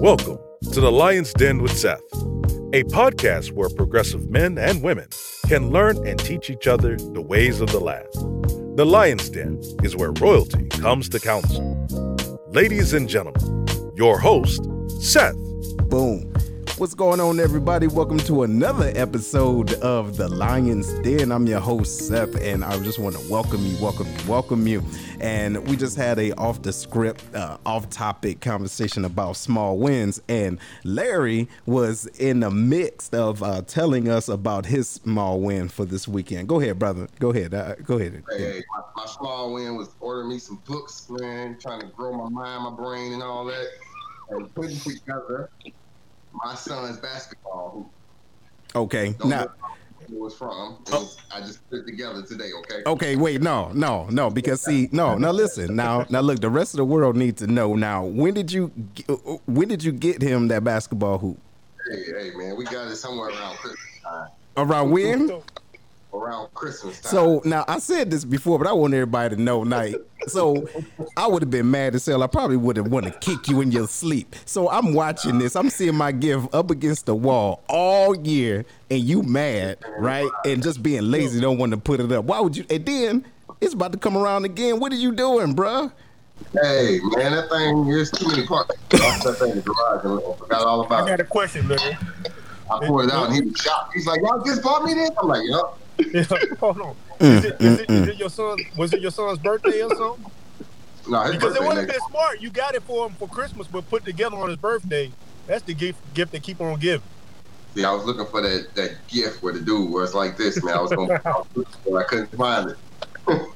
Welcome to the Lion's Den with Seth, a podcast where progressive men and women can learn and teach each other the ways of the land. The Lion's Den is where royalty comes to council. Ladies and gentlemen, your host, Seth. What's going on, everybody? Welcome to another episode of The Lion's Den. I'm your host, Seth, and I just want to welcome you, welcome you, welcome you. And we just had a off the script, uh, off topic conversation about small wins. And Larry was in the midst of uh, telling us about his small win for this weekend. Go ahead, brother. Go ahead. Uh, go ahead. Hey, my, my small win was ordering me some books, man, trying to grow my mind, my brain, and all that, and putting it together my son's basketball hoop. Okay. Don't Now, know where it was from. It was- I just put it together today. Okay. Okay, wait, no, no, no, because see, no, now listen, now, now look, the rest of the world needs to know now. When did you, uh, when did you get him that basketball hoop? Hey, hey, man, we got it somewhere around Christmas time. Around when? Around Christmas time. So now I said this before, but I want everybody to know. Like, so I would have been mad as hell. I probably would have wanted to kick you in your sleep. So I'm watching this. I'm seeing my gift up against the wall all year, and you mad, right? And just being lazy, don't want to put it up. Why would you? And then it's about to come around again. What are you doing, bruh? hey, man, that thing is too many parts. I lost that thing in the garage and I forgot all about it. I got a question, Larry. I pulled it out and he was shocked. He's like, "Y'all just bought me this?" I'm like, "Yup." Hold on. Is it, is, it, is it your son? Was it your son's birthday or something? No, his Because it birthday would have been smart. You got it for him for Christmas, but put together on his birthday. That's the gift gift they keep on giving. See, I was looking for that, that gift where the dude was like this, man. I was going, I, was looking for it, I couldn't find it.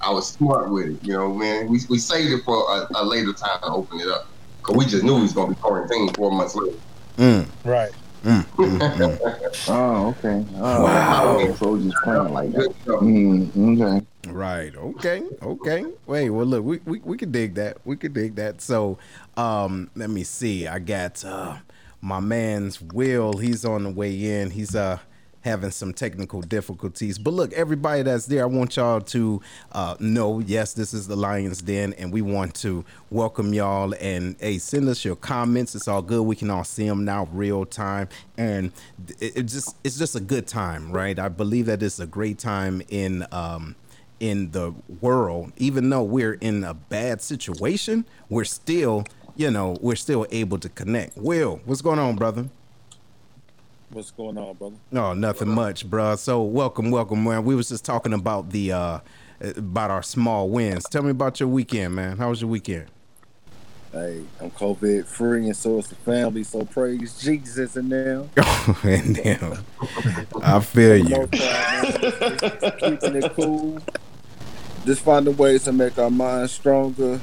I was smart with it, you know, man. We, we saved it for a, a later time to open it up, cause we just knew he was gonna be quarantined four months later. Mm, Right. Mm, mm, mm. Oh, okay. Oh, Wow. So just playing like that. Mm, okay. Right. Okay. Okay. Wait. Well, look, we, we we could dig that. We could dig that. So, um, let me see. I got uh my man's Will. He's on the way in. He's uh having some technical difficulties. But look, everybody that's there, I want y'all to uh know, yes, this is the Lions Den, and we want to welcome y'all. And hey, send us your comments. It's all good. We can all see them now, real time, and it, it just it's just a good time, right? I believe that it's a great time in um in the world, even though we're in a bad situation, we're still, you know, we're still able to connect. Will, what's going on, brother? What's going on, brother? No, nothing much, bruh. So welcome, welcome, man. We was just talking about the uh about our small wins. Tell me about your weekend, man. How was your weekend? Hey, I'm COVID free, and so is the family. So praise Jesus in there. and damn, I feel you. No problem, man. Keeping it cool. Just finding ways to make our minds stronger.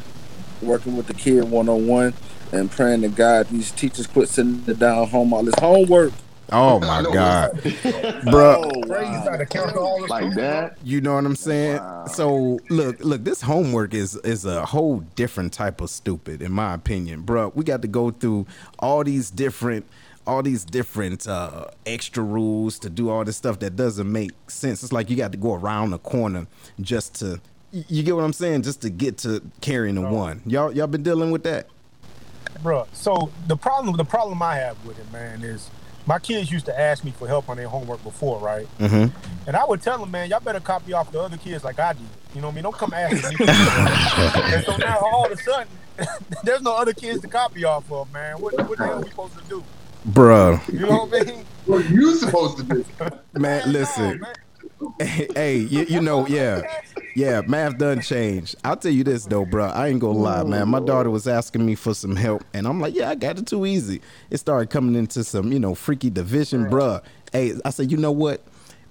Working with the kid one on one, and praying to God these teachers quit sending it down home all this homework. Oh my god, what's bruh. Oh, wow. God to count all the Like that. You know what I'm saying? Wow. So look, look, this homework is is a whole different type of stupid, in my opinion, bro. We got to go through all these different, all these different uh, extra rules to do all this stuff that doesn't make sense. It's like you got to go around the corner just to, you get what I'm saying? Just to get to carrying the one. Y'all, y'all been dealing with that? Bro, so the problem the problem I have with it, man, is my kids used to ask me for help on their homework before, right? Mm-hmm. And I would tell them, man, y'all better copy off the other kids like I did. You know what I mean? Don't come asking me. and so now all of a sudden, there's no other kids to copy off of, man. What, what the hell are we supposed to do? Bruh, You know what I mean? What are you supposed to do? man, No, listen. man. Hey, hey, you, you know, yeah, yeah, math done changed. I'll tell you this though, bro. I ain't gonna lie, man. My daughter was asking me for some help, and I'm like, yeah, I got it too easy. It started coming into some, you know, freaky division, bruh. Hey, I said, you know what?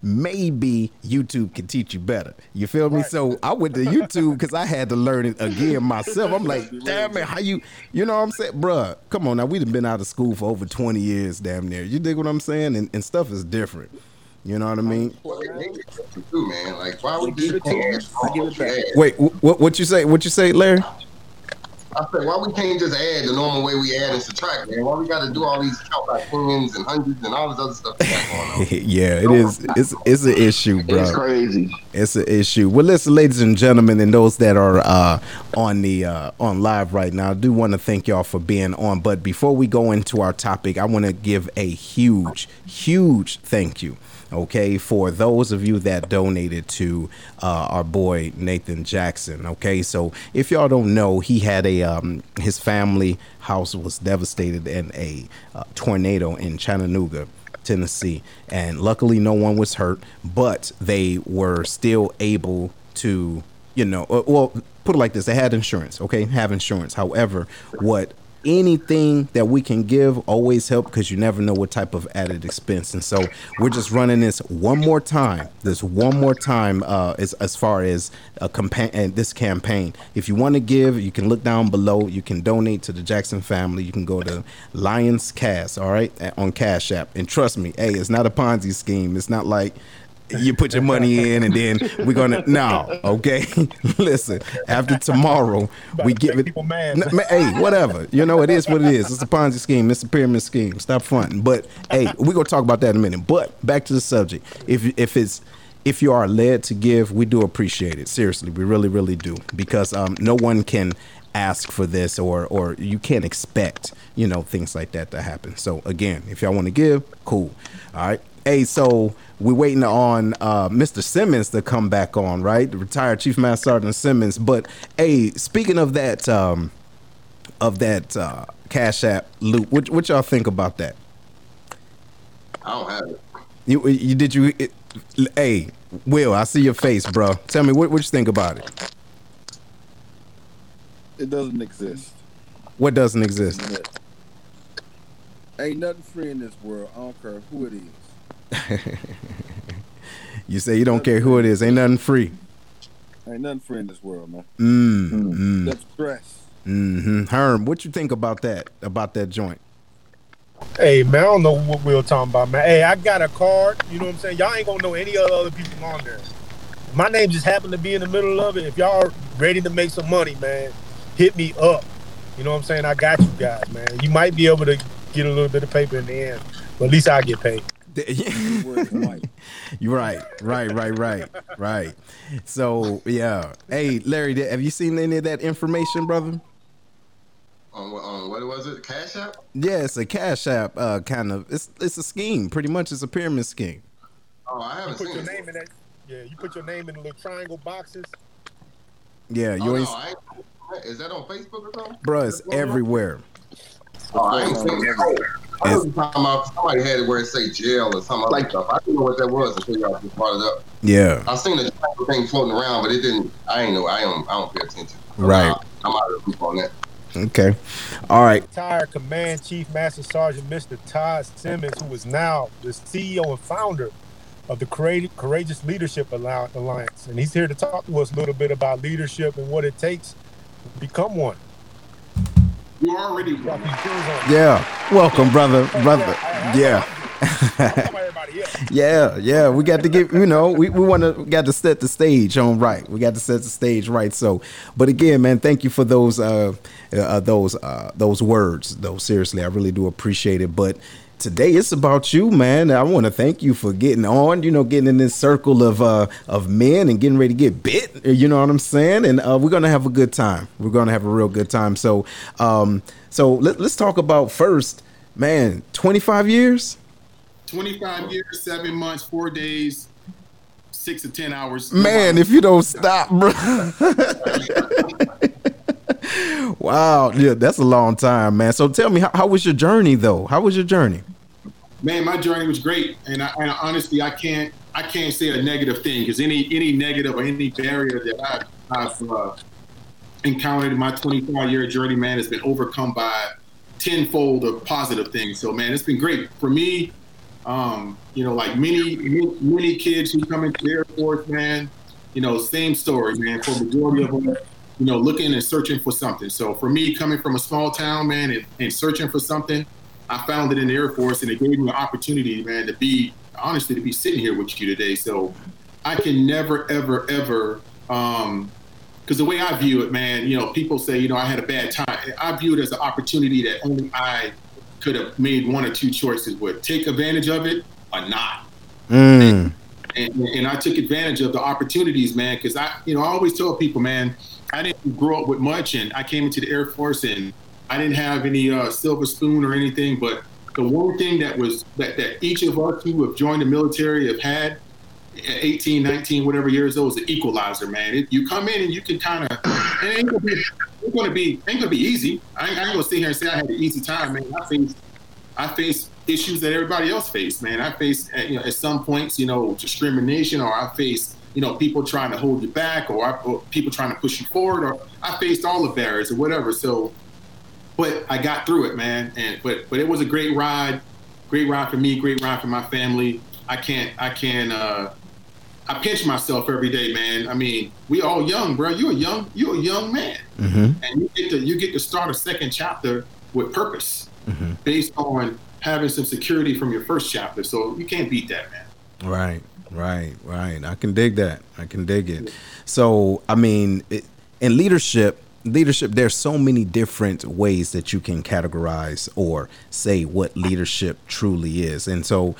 Maybe YouTube can teach you better. You feel me? Right. So I went to YouTube because I had to learn it again myself. I'm like, damn it, how you, you know what I'm saying, bruh? Come on now, we've been out of school for over 20 years, damn near. You dig what I'm saying? And, and stuff is different. You know what I mean? Well, they need do, man. Like, why would Give you it to me. I give it back. Wait, what what you say? What you say, Larry? I said, why we can't just add the normal way we add and subtract, man? Why we got to do all these count by tens and hundreds and all this other stuff going on? yeah, it is. It's it's an issue, bro. It's crazy. It's an issue. Well, listen, ladies and gentlemen, and those that are uh, on the uh, on live right now, I do want to thank y'all for being on. But before we go into our topic, I want to give a huge, huge thank you. Okay, for those of you that donated to uh, our boy Nathan Jackson. Okay, so if y'all don't know, he had a um, his family house was devastated in a uh, tornado in Chattanooga. Tennessee, and luckily no one was hurt, but they were still able to, you know, uh, well, put it like this: they had insurance, okay, have insurance. However, what anything that we can give always help because you never know what type of added expense. And so we're just running this one more time this one more time uh as, as far as a campaign and this campaign. If you want to give you can look down below. You can donate to the jackson family. You can go to lions cast all right on cash app. And trust me hey it's not a ponzi scheme. It's not like you put your money in and then we're gonna no okay? Listen after tomorrow we give it mad. N- hey whatever. You know it is what it is. It's a ponzi scheme. It's a pyramid scheme. Stop fronting. But hey we're gonna talk about that in a minute. But back to the subject. If if it's if you are led to give we do appreciate it. Seriously we really really do. Because um no one can ask for this or or you can't expect you know things like that to happen so again if y'all want to give cool all right hey so we're waiting on uh, Mr. Simmons to come back on, right? The retired Chief Master Sergeant Simmons. But hey, speaking of that, um, of that uh, Cash App loop, what, what y'all think about that? I don't have it. You, you did you? It, hey, Will, I see your face, bro. Tell me what, what you think about it. It doesn't exist. What doesn't exist? Ain't nothing free in this world. I don't care who it is. You say you don't care who it is. Ain't nothing free. Ain't nothing free in this world, man. Mm, mm, That's stress. mm-hmm. Herm, what you think about that? About that joint? Hey man, I don't know what we were talking about, man. Hey, I got a card. You know what I'm saying? Y'all ain't gonna know any other other people on there. My name just happened to be in the middle of it. If y'all ready to make some money, man, hit me up. You know what I'm saying? I got you guys, man. You might be able to get a little bit of paper in the end, but at least I get paid. You're right, right, right, right, right. So yeah, hey Larry, have you seen any of that information, brother? On what, on what was it? Cash App? Yeah, it's a Cash App uh, kind of. It's it's a scheme, pretty much. It's a pyramid scheme. Oh, I haven't put seen your it. name in that. Yeah, you put your name in the little triangle boxes. Yeah, you Oh, ain't, no, I ain't, is that on Facebook or something? Bruh, It's everywhere. Oh, I ain't seen it. I was talking about somebody had it where it say jail or something like stuff. I didn't know what that was until y'all just brought it up. Yeah, I seen the thing floating around, but it didn't. I ain't know. I don't. I don't pay attention. Right. I'm out of the loop on that. okay, all right. Retired Command Chief Master Sergeant Mr. Todd Simmons, who is now the CEO and founder of the Courage- Courageous Leadership Alliance. And he's here to talk to us a little bit about leadership and what it takes to become one. You already Drop on. Yeah, welcome, brother, brother. Yeah. I'm talking about everybody else. Yeah, yeah, we got to get you know we, we want to got to set the stage on right. We got to set the stage right. So, but again, man, thank you for those uh, uh those uh those words. Though seriously, I really do appreciate it. But today it's about you, man. I want to thank you for getting on. You know, getting in this circle of uh of men and getting ready to get bit. You know what I'm saying? And uh, we're gonna have a good time. We're gonna have a real good time. So, um, so let, let's talk about first, man. 25 years. 25 years, seven months, four days, six to 10 hours. Man, if you don't stop, bro. wow, yeah, that's a long time, man. So tell me, how, how was your journey, though? How was your journey? man, my journey was great. And, I, and honestly, I can't, I can't say a negative thing because any, any negative or any barrier that I've, I've uh, encountered in my 25 year journey, man, has been overcome by tenfold of positive things. So, man, it's been great for me. Um, you know, like many, many, many kids who come into the Air Force, man, you know, same story, man. For the majority of them, you know, looking and searching for something. So for me, coming from a small town, man, and, and searching for something, I found it in the Air Force, and it gave me an opportunity, man, to be honestly to be sitting here with you today. So I can never, ever, ever um, because the way I view it, man, you know, people say, you know, I had a bad time. I view it as an opportunity that only I could have made one or two choices would take advantage of it or not. Mm. And, and I took advantage of the opportunities, man, because I, you know, I always tell people, man, I didn't grow up with much, and I came into the Air Force, and I didn't have any uh, silver spoon or anything. But the one thing that was that, that each of us who have joined the military have had at 18, 19, whatever years old is an equalizer, man. It, you come in and you can kind of, it ain't gonna be, it's gonna be, ain't gonna be easy. I ain't, I ain't gonna sit here and say I had an easy time, man. I faced, I faced issues that everybody else faced, man. I faced, uh, you know, at some points, you know, discrimination, or I faced, you know, people trying to hold you back, or, I, or people trying to push you forward, or I faced all the barriers or whatever. So, but I got through it, man. And but but it was a great ride, great ride for me, great ride for my family. I can't, I can't. uh I pinch myself every day, man. I mean, we all young, bro. You're a young, you're a young man, hmm and you get to you get to start a second chapter with purpose, hmm based on having some security from your first chapter. So you can't beat that, man. Right, right, right. I can dig that. I can dig it. So, I mean, in leadership, leadership, there's so many different ways that you can categorize or say what leadership truly is. And so,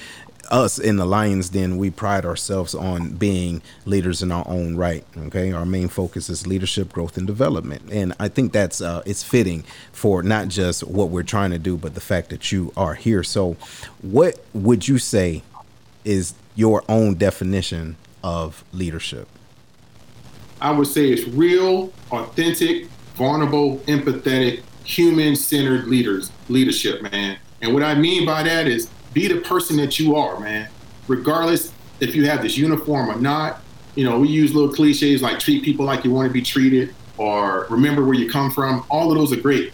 us in the Lions Den, we pride ourselves on being leaders in our own right. Okay, our main focus is leadership, growth, and development, and I think that's uh, it's fitting for not just what we're trying to do, but the fact that you are here. So, what would you say is your own definition of leadership? I would say it's real, authentic, vulnerable, empathetic, human-centered leaders leadership, man. And what I mean by that is be the person that you are, man. Regardless if you have this uniform or not. You know, we use little cliches like treat people like you want to be treated or remember where you come from. All of those are great.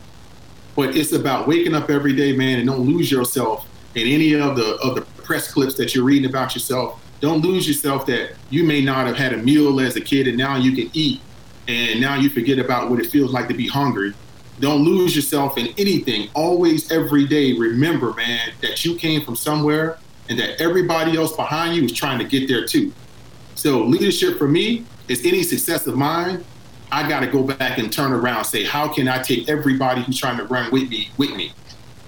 But it's about waking up every day, man, and don't lose yourself in any of the of the press clips that you're reading about yourself. Don't lose yourself that you may not have had a meal as a kid and now you can eat and now you forget about what it feels like to be hungry. Don't lose yourself in anything. Always, every day, remember, man, that you came from somewhere and that everybody else behind you is trying to get there too. So, leadership for me is any success of mine. I got to go back and turn around say, how can I take everybody who's trying to run with me with me?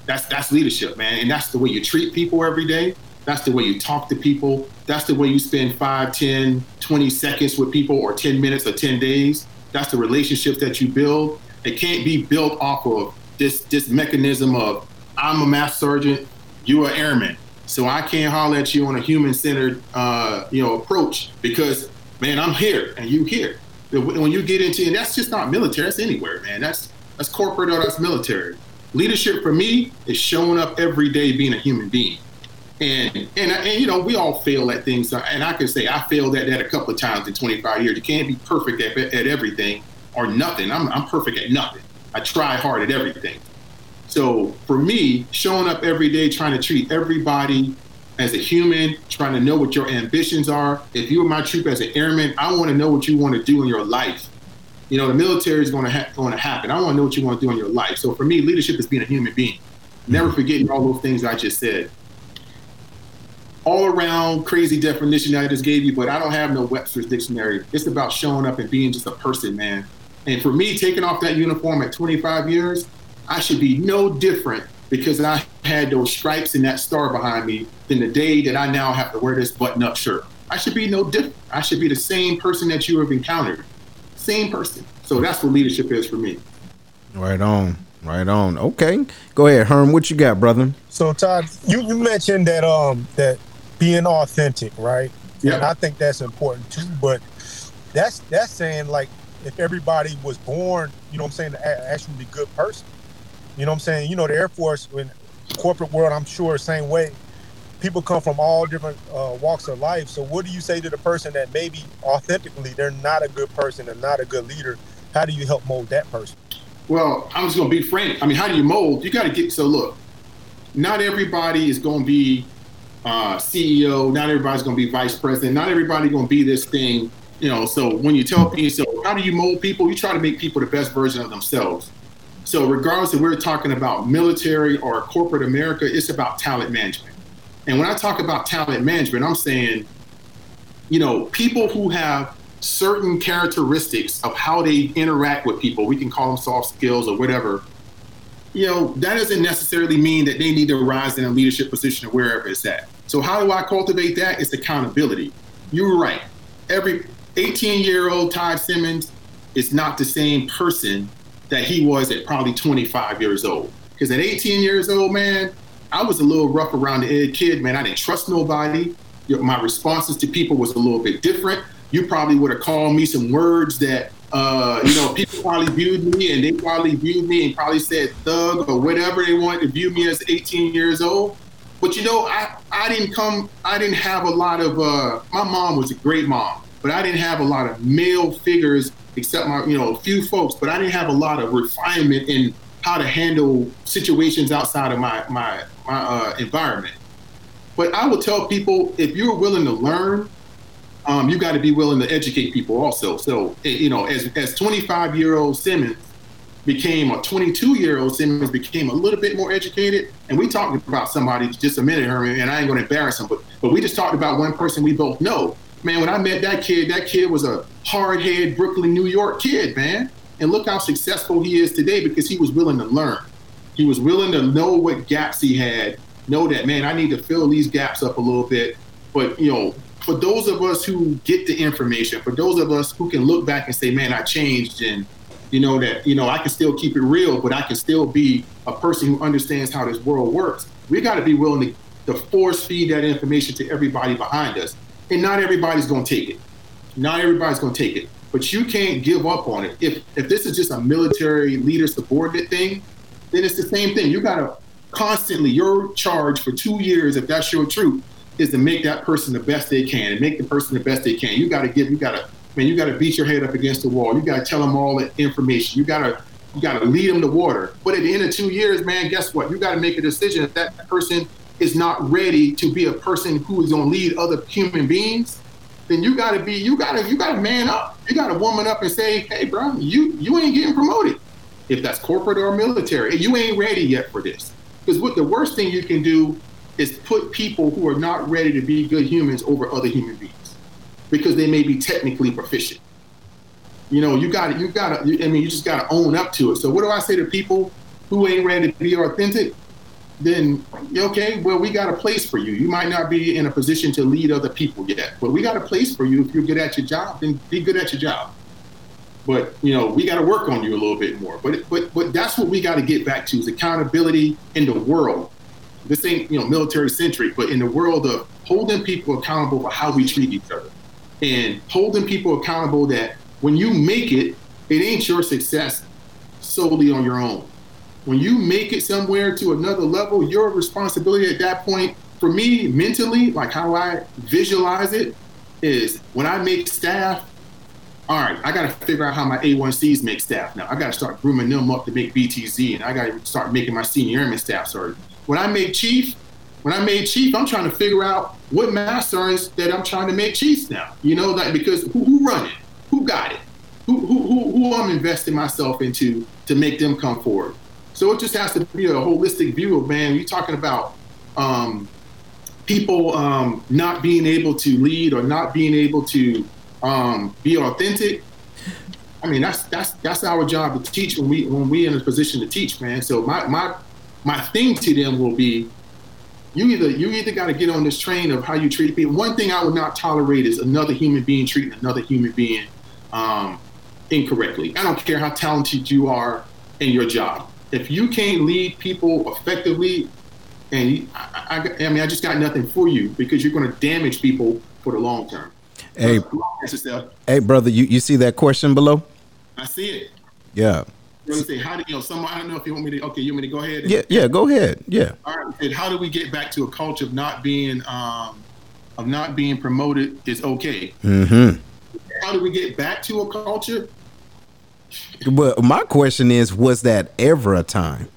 That's that's leadership, man, and that's the way you treat people every day. That's the way you talk to people. That's the way you spend 5, 10, 20 seconds with people or 10 minutes or 10 days. That's the relationships that you build. It can't be built off of this this mechanism of I'm a master sergeant, you're an airman. So I can't holler at you on a human-centered uh, you know approach because man, I'm here and you here. When you get into and that's just not military, that's anywhere, man. That's that's corporate or that's military. Leadership for me is showing up every day being a human being. And, and and you know we all fail at things, and I can say I failed at that a couple of times in 25 years. You can't be perfect at, at everything or nothing. I'm I'm perfect at nothing. I try hard at everything. So for me, showing up every day, trying to treat everybody as a human, trying to know what your ambitions are. If you're my troop as an airman, I want to know what you want to do in your life. You know, the military is going to ha- going to happen. I want to know what you want to do in your life. So for me, leadership is being a human being. Never mm-hmm. forgetting all those things I just said all around crazy definition I just gave you, but I don't have no Webster's dictionary. It's about showing up and being just a person, man. And for me, taking off that uniform at 25 years, I should be no different because I had those stripes and that star behind me than the day that I now have to wear this button up shirt. I should be no different. I should be the same person that you have encountered. Same person. So that's what leadership is for me. Right on. Right on. Okay. Go ahead, Herm. What you got, brother? So Todd, you, you mentioned that um that being authentic, right? Yeah. And I think that's important too. But that's that's saying like if everybody was born, you know what I'm saying, to actually be a good person. You know what I'm saying? You know, the Air Force, when corporate world, I'm sure same way. People come from all different uh, walks of life. So what do you say to the person that maybe authentically they're not a good person and not a good leader? How do you help mold that person? Well, I'm just going to be frank. I mean, how do you mold? You got to get so look. Not everybody is going to be uh, CEO. Not everybody's going to be vice president. Not everybody going to be this thing. You know. So when you tell people, so how do you mold people? You try to make people the best version of themselves. So regardless if we're talking about military or corporate America, it's about talent management. And when I talk about talent management, I'm saying, you know, people who have certain characteristics of how they interact with people. We can call them soft skills or whatever. You know, that doesn't necessarily mean that they need to rise in a leadership position or wherever it's at. So how do I cultivate that? It's accountability. You were right. Every 18 year old Todd Simmons is not the same person that he was at probably 25 years old. Because at 18 years old, man, I was a little rough around the edge kid, man. I didn't trust nobody. My responses to people was a little bit different. You probably would have called me some words that, uh, you know, people probably viewed me and they probably viewed me and probably said thug or whatever they wanted to view me as 18 years old. But you know, I, I didn't come, I didn't have a lot of, uh, my mom was a great mom, but I didn't have a lot of male figures except my, you know, a few folks, but I didn't have a lot of refinement in how to handle situations outside of my, my, my uh, environment. But I will tell people if you're willing to learn, um, you got to be willing to educate people also. So, you know, as, as 25 year old Simmons became a 22 year old Simmons became a little bit more educated. And we talked about somebody just a minute, Herman, and I ain't going to embarrass him, but, but we just talked about one person we both know. Man, when I met that kid, that kid was a hard head Brooklyn, New York kid, man. And look how successful he is today because he was willing to learn. He was willing to know what gaps he had, know that, man, I need to fill these gaps up a little bit. But, you know, for those of us who get the information, for those of us who can look back and say, man, I changed and, you know, that, you know, I can still keep it real, but I can still be a person who understands how this world works. We got to be willing to, to force feed that information to everybody behind us. And not everybody's going to take it. Not everybody's going to take it. But you can't give up on it. If, if this is just a military leader subordinate thing, then it's the same thing. You got to constantly, your charge for two years, if that's your truth, is to make that person the best they can and make the person the best they can. You got to give, you got to, man, you got to beat your head up against the wall. You got to tell them all the information. You got to, you got to lead them to water. But at the end of two years, man, guess what? You got to make a decision if that person is not ready to be a person who is to lead other human beings. Then you got to be, you got to, you got to man up. You got to woman up and say, hey, bro, you, you ain't getting promoted. If that's corporate or military, you ain't ready yet for this. Because what the worst thing you can do is put people who are not ready to be good humans over other human beings because they may be technically proficient. You know, you got to, you got to, I mean, you just got to own up to it. So, what do I say to people who ain't ready to be authentic? Then, okay, well, we got a place for you. You might not be in a position to lead other people yet, but we got a place for you. If you're good at your job, then be good at your job. But you know, we got to work on you a little bit more. But but but that's what we got to get back to is accountability in the world this ain't you know military centric, but in the world of holding people accountable for how we treat each other, and holding people accountable that when you make it, it ain't your success solely on your own. When you make it somewhere to another level, your responsibility at that point, for me mentally, like how I visualize it, is when I make staff. All right, I got to figure out how my A1Cs make staff now. I got to start grooming them up to make BTZ, and I got to start making my senior airman staff start when I made chief, when I made chief, I'm trying to figure out what master sergeants that I'm trying to make chiefs now. You know, like because who, who run it? Who got it? Who, who, who, who I'm investing myself into to make them come forward. So it just has to be a holistic view of man. You're talking about um, people um, not being able to lead or not being able to um, be authentic. I mean, that's that's that's our job to teach when we when we in a position to teach, man. So my my my thing to them will be you either you either got to get on this train of how you treat people. One thing I would not tolerate is another human being treating another human being um, incorrectly. I don't care how talented you are in your job. If you can't lead people effectively, and you, I, I, I, mean, I just got nothing for you because you're going to damage people for the long term. Hey, hey, brother, you, you see that question below? I see it. Yeah. You say, how do you know? Someone I don't know if you want me to. Okay, you want me to go ahead? And, yeah, yeah, go ahead. Yeah. All right. Said, how do we get back to a culture of not being um, of not being promoted is okay? Mm-hmm. How do we get back to a culture? Well, my question is, was that ever a time?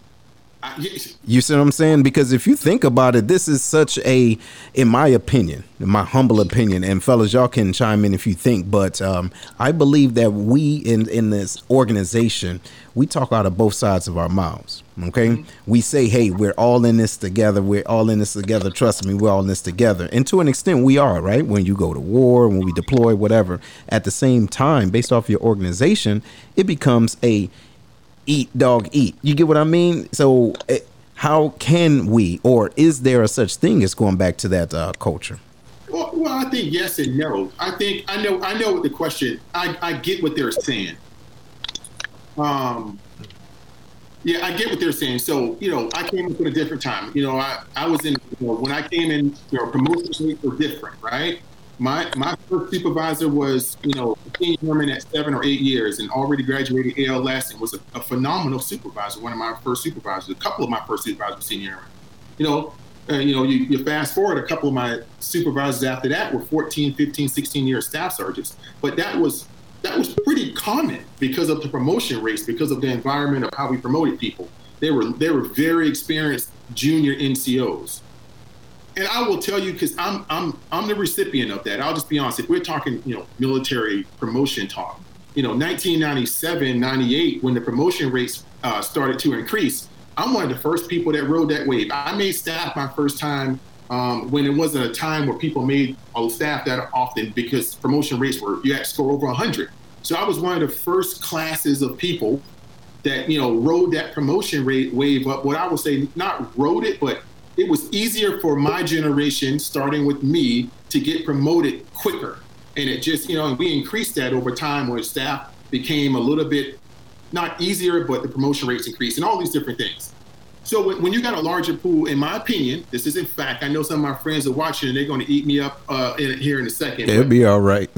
You see what I'm saying? Because if you think about it, this is such a, in my opinion, in my humble opinion, and fellas, y'all can chime in if you think, but um, I believe that we in in this organization, we talk out of both sides of our mouths. Okay, we say, "Hey, we're all in this together. We're all in this together. Trust me, we're all in this together." And to an extent, we are right. When you go to war, when we deploy, whatever. At the same time, based off your organization, it becomes a eat dog eat you get what i mean so eh, how can we or is there a such thing as going back to that uh, culture Well, well, I think yes and no. I think I know I know what the question. I, I get what they're saying. Um, yeah, I get what they're saying. So you know, I came up at a different time. You know, I, I was in you know, when I came in. You know, promotions were different, right? My my first supervisor was you know a senior airman at seven or eight years and already graduated ALS and was a, a phenomenal supervisor. One of my first supervisors, a couple of my first supervisors, senior. You know, uh, you know, you, you fast forward a couple of my supervisors after that were 14, 15, 16 year staff sergeants. But that was that was pretty common because of the promotion race, because of the environment of how we promoted people. They were they were very experienced junior NCOs. And I will tell you, because I'm I'm I'm the recipient of that. I'll just be honest. If we're talking, you know, military promotion talk, you know, 1997, 98, when the promotion rates uh, started to increase, I'm one of the first people that rode that wave. I made staff my first time um, when it wasn't a time where people made staff that often because promotion rates were you had to score over 100. So I was one of the first classes of people that you know rode that promotion rate wave up. What I would say, not rode it, but it was easier for my generation, starting with me, to get promoted quicker. And it just, you know, we increased that over time where staff became a little bit not easier, but the promotion rates increased and all these different things. So when, when you got a larger pool, in my opinion, this is in fact, I know some of my friends are watching and they're going to eat me up uh, in, here in a second. it'll but- be all right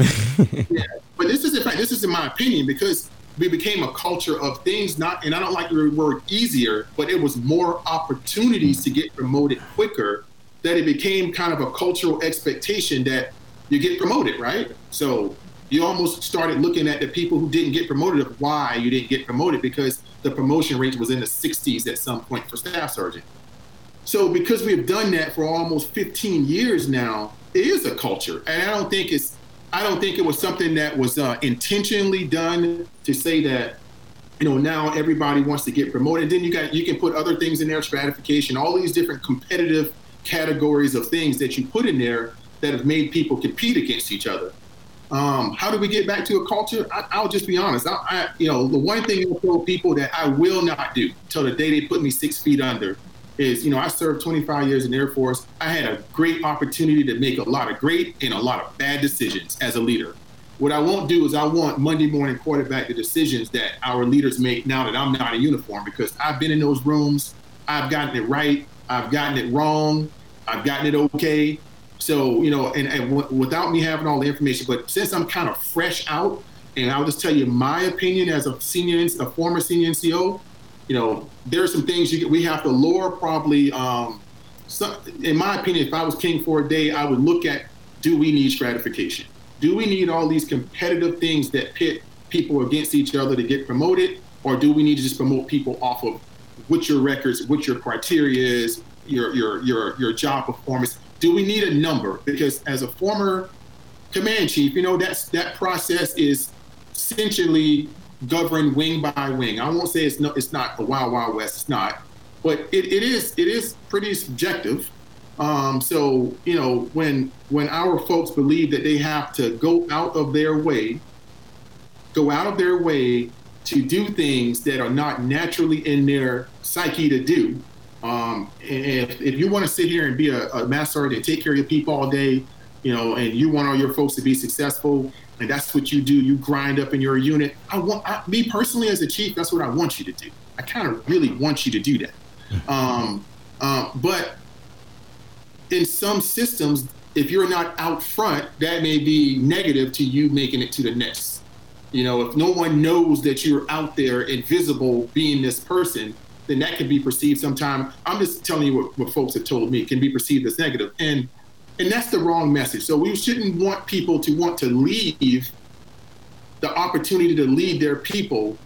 yeah, but this is in fact this is in my opinion because we became a culture of things not and I don't like the word easier, but it was more opportunities to get promoted quicker that it became kind of a cultural expectation that you get promoted, right? So you almost started looking at the people who didn't get promoted of why you didn't get promoted because the promotion rate was in the 60s at some point for staff sergeant. So because we've done that for almost 15 years now, it is a culture, and I don't think it's I don't think it was something that was uh, intentionally done to say that you know now everybody wants to get promoted. Then you got you can put other things in there, stratification, all these different competitive categories of things that you put in there that have made people compete against each other. Um, how do we get back to a culture? I, I'll just be honest. I, I, you know, the one thing I tell people that I will not do till the day they put me six feet under is, you know, I served 25 years in the Air Force. I had a great opportunity to make a lot of great and a lot of bad decisions as a leader. What I won't do is I want Monday morning quarterback the decisions that our leaders make now that I'm not in uniform because I've been in those rooms. I've gotten it right. I've gotten it wrong. I've gotten it okay. So, you know, and, and w- without me having all the information, but since I'm kind of fresh out, and I'll just tell you my opinion as a senior, a former senior NCO, you know, there are some things you, we have to lower probably. Um, in my opinion, if I was king for a day, I would look at do we need stratification? Do we need all these competitive things that pit people against each other to get promoted? Or do we need to just promote people off of what your records, what your criteria is, your your your your job performance? Do we need a number? Because as a former command chief, you know that's that process is essentially governed wing by wing. I won't say it's no, it's not a wild wild west. It's not, but it, it is it is pretty subjective. Um, so you know when when our folks believe that they have to go out of their way, go out of their way to do things that are not naturally in their psyche to do. Um, and if, if you want to sit here and be a, a master sergeant and take care of your people all day, you know, and you want all your folks to be successful, and that's what you do. You grind up in your unit. I want I, me personally as a chief. That's what I want you to do. I kind of really want you to do that. Um, um, but in some systems, if you're not out front, that may be negative to you making it to the next. You know, if no one knows that you're out there invisible being this person, then that can be perceived sometime. I'm just telling you what, what folks have told me can be perceived as negative. And and that's the wrong message. So we shouldn't want people to want to leave the opportunity to lead their people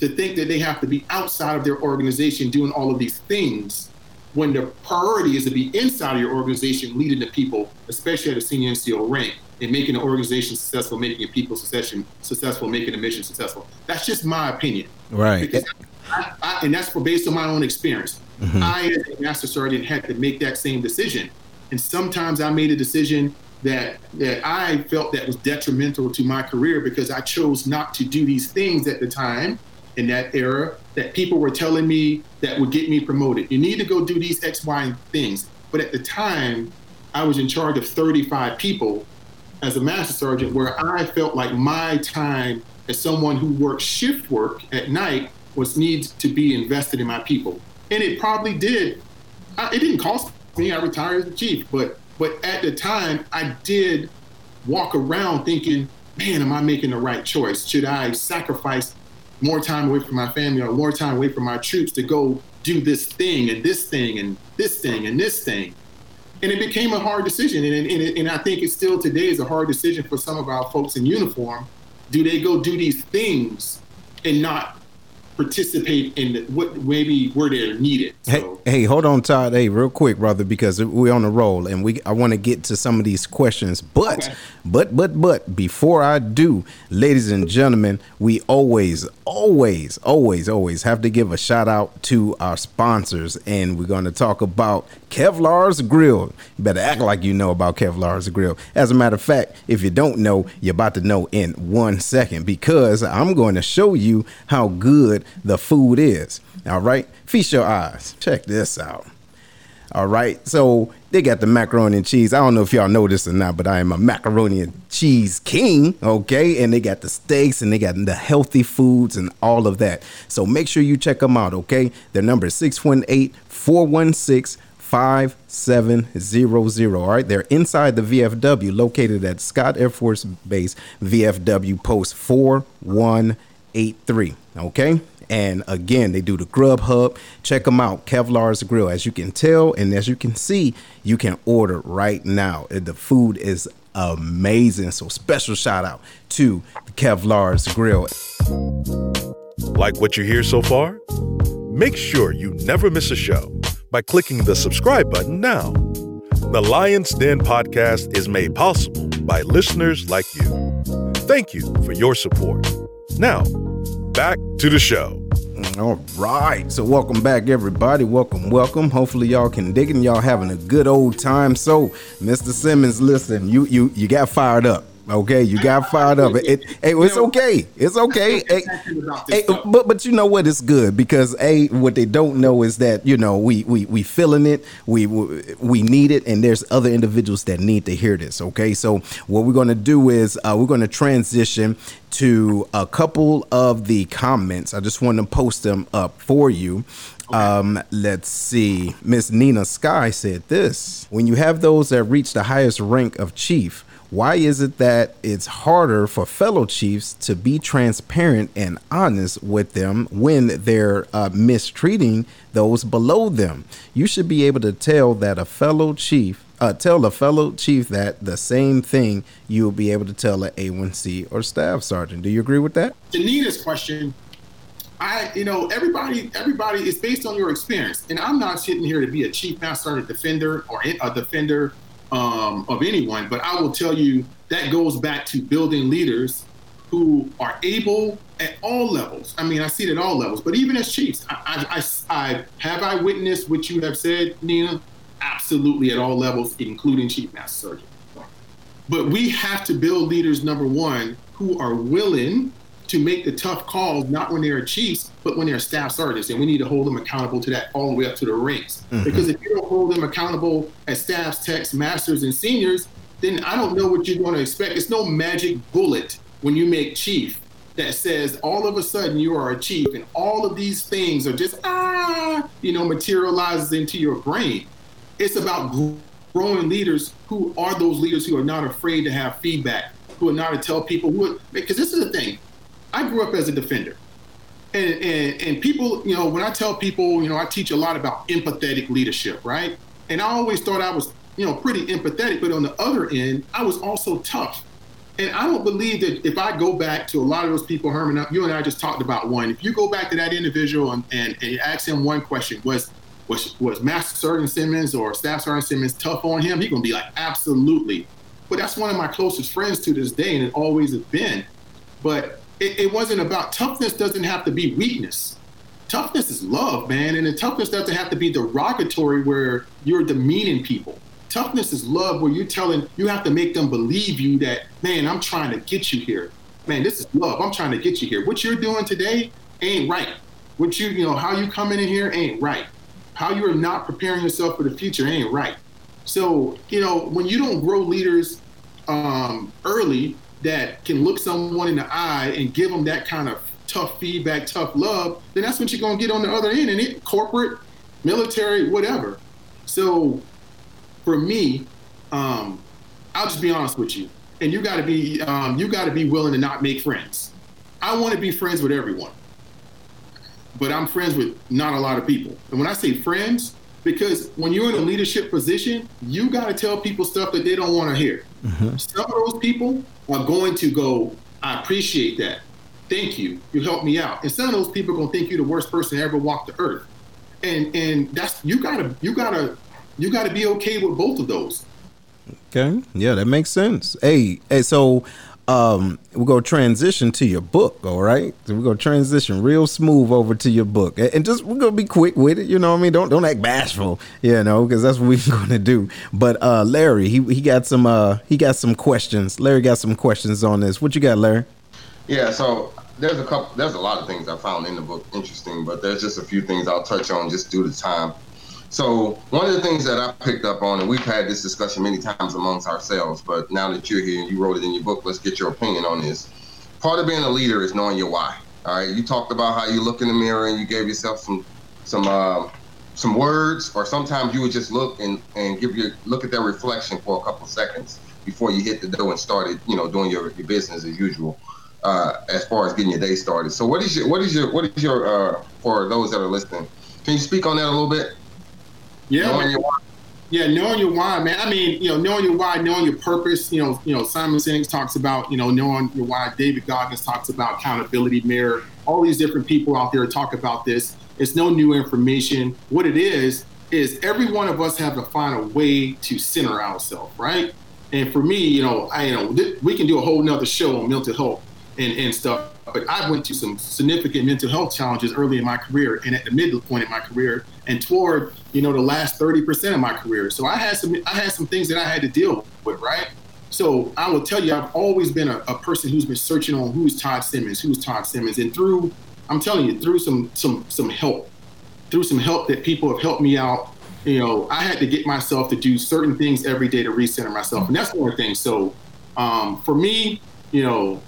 to think that they have to be outside of their organization doing all of these things when the priority is to be inside of your organization, leading the people, especially at a senior NCO rank, and making the organization successful, making your people succession successful, making the mission successful. That's just my opinion. Right. Because I, I, and that's for based on my own experience. Mhm. I, as a master sergeant, had to make that same decision, and sometimes I made a decision that that I felt that was detrimental to my career because I chose not to do these things at the time in that era that people were telling me that would get me promoted. You need to go do these X, Y, and things. But at the time, I was in charge of 35 people as a master sergeant, where I felt like my time as someone who works shift work at night was needs to be invested in my people, and it probably did. I, it didn't cost me. I retired as a chief, but but at the time, I did walk around thinking, "Man, am I making the right choice? Should I sacrifice more time away from my family or more time away from my troops to go do this thing and this thing and this thing and this thing?" and it became a hard decision. And, and, and, I think it still today is a hard decision for some of our folks in uniform. Do they go do these things and not participate in what maybe where they're needed? Hey, hey, hold on, Todd. Hey, real quick, brother, because we're on a roll, and we I want to get to some of these questions. But, Okay. but, but, but, before I do, ladies and gentlemen, we always, always, always, always have to give a shout out to our sponsors, and we're going to talk about Kevlar's Grill. You better act like you know about Kevlar's Grill. As a matter of fact, if you don't know, you're about to know in one second because I'm going to show you how good the food is. All right, feast your eyes. Check this out. All right, so they got the macaroni and cheese. I don't know if y'all know this or not, but I am a macaroni and cheese king. Okay, and they got the steaks and they got the healthy foods and all of that. So make sure you check them out. Okay, their number is 618 416 5700. All right, they're inside the VFW, located at Scott Air Force Base, VFW Post 4183. Okay, and again, they do the Grub Hub. Check them out, Kevlar's Grill. As you can tell, and as you can see, you can order right now. Uh, The food is amazing. So, special shout out to Kevlar's Grill. Like what you hear so far? Make sure you never miss a show by clicking the subscribe button now. The Lion's Den podcast is made possible by listeners like you. Thank you for your support. Now, back to the show. All right. So welcome back, everybody. Welcome, welcome. Hopefully y'all can dig and y'all having a good old time. So, Mr. Simmons, listen, you you you got fired up. Okay, you got fired up. It, it, it's okay. It's okay. Hey, Passionate about this Hey, but but you know what? It's good because a what they don't know is that you know we we we feeling it, we we need it, and there's other individuals that need to hear this. Okay, so what we're gonna do is uh, we're gonna transition to a couple of the comments. I just want to post them up for you. Um, let's see. Miss Nina Sky said this: When you have those that reach the highest rank of chief. Why is it that it's harder for fellow chiefs to be transparent and honest with them when they're uh, mistreating those below them? You should be able to tell that a fellow chief, uh, tell a fellow chief that the same thing you'll be able to tell an A1C or staff sergeant. Do you agree with that? to Nina's question, I, you know, everybody, everybody is based on your experience, and I'm not sitting here to be a chief master defender or a defender um, of anyone, but I will tell you that goes back to building leaders who are able at all levels. I mean, I see it at all levels, but even as chiefs, I, I, I, have I witnessed what you have said, Nina. Absolutely, at all levels, including chief master sergeant. But we have to build leaders, number one, who are willing to make the tough calls, not when they're chiefs, but when they're staff sergeants. And we need to hold them accountable to that all the way up to the ranks. Because if you don't hold them accountable as staffs, techs, masters, and seniors, then I don't know what you're going to expect. It's no magic bullet when you make chief that says all of a sudden you are a chief and all of these things are just, ah, you know, materializes into your brain. It's about growing leaders who are those leaders who are not afraid to have feedback, who are not to tell people who, because this is the thing. I grew up as a defender. And, and, and people, you know, when I tell people, you know, I teach a lot about empathetic leadership, right? And I always thought I was, you know, pretty empathetic, but on the other end, I was also tough. And I don't believe that if I go back to a lot of those people, Herman, you and I just talked about one. If you go back to that individual and, and, and ask him one question, was was was Master Sergeant Simmons or Staff Sergeant Simmons tough on him? He's gonna be like, absolutely. But that's one of my closest friends to this day, and it always has been. But it, it wasn't about toughness. Doesn't have to be weakness. Toughness is love, man, and the toughness doesn't have to be derogatory where you're demeaning people. Toughness is love where you're telling you have to make them believe you that man, I'm trying to get you here. Man, this is love. I'm trying to get you here. What you're doing today ain't right. What you you know how you coming in here ain't right. How you're not preparing yourself for the future ain't right. So you know when you don't grow leaders um, early that can look someone in the eye and give them that kind of tough feedback, tough love, then that's what you're gonna get on the other end, and it corporate, military, whatever. So for me, um, I'll just be honest with you, and you got to be um, you got to be willing to not make friends. I want to be friends with everyone, but I'm friends with not a lot of people. And when I say friends, because when you're in a leadership position, you got to tell people stuff that they don't want to hear. Some of those people are going to go, I appreciate that. Thank you. You helped me out. And some of those people are to think you're the worst person to ever walk the earth. And and that's you gotta you gotta you gotta be okay with both of those. Okay. Yeah, that makes sense. Hey, hey, so um we're gonna transition to your book, all right? So we're gonna transition real smooth over to your book. And just we're gonna be quick with it, you know what I mean? Don't don't act bashful, you know, because that's what we're gonna do. But uh Larry, he he got some uh he got some questions. Larry got some questions on this. What you got, Larry? Yeah, so there's a couple, there's a lot of things I found in the book interesting, but there's just a few things I'll touch on just due to time. So one of the things that I picked up on, and we've had this discussion many times amongst ourselves, but now that you're here and you wrote it in your book, let's get your opinion on this. Part of being a leader is knowing your why. All right, you talked about how you look in the mirror and you gave yourself some some uh, some words, or sometimes you would just look and and give your look at that reflection for a couple seconds before you hit the door and started, you know, doing your, your business as usual. Uh, as far as getting your day started. So what is your what is your what is your uh, for those that are listening? Can you speak on that a little bit? Yeah, Knowing your why. Yeah, knowing your why, man. I mean, you know, knowing your why, knowing your purpose. You know, you know, Simon Sinek talks about, you know, knowing your why. David Goggins talks about accountability mirror. All these different people out there talk about this. It's no new information. What it is is every one of us have to find a way to center ourselves, right? And for me, you know, I you know we can do a whole nother show on mental health and, and stuff. But I went through some significant mental health challenges early in my career and at the middle point in my career and toward, you know, the last 30% of my career. So I had some I had some things that I had to deal with, right? So I will tell you, I've always been a, a person who's been searching on who's Todd Simmons, who's Todd Simmons. And through, I'm telling you, through some some some help, through some help that people have helped me out, you know, I had to get myself to do certain things every day to recenter myself. And that's one thing. So um, for me, you know,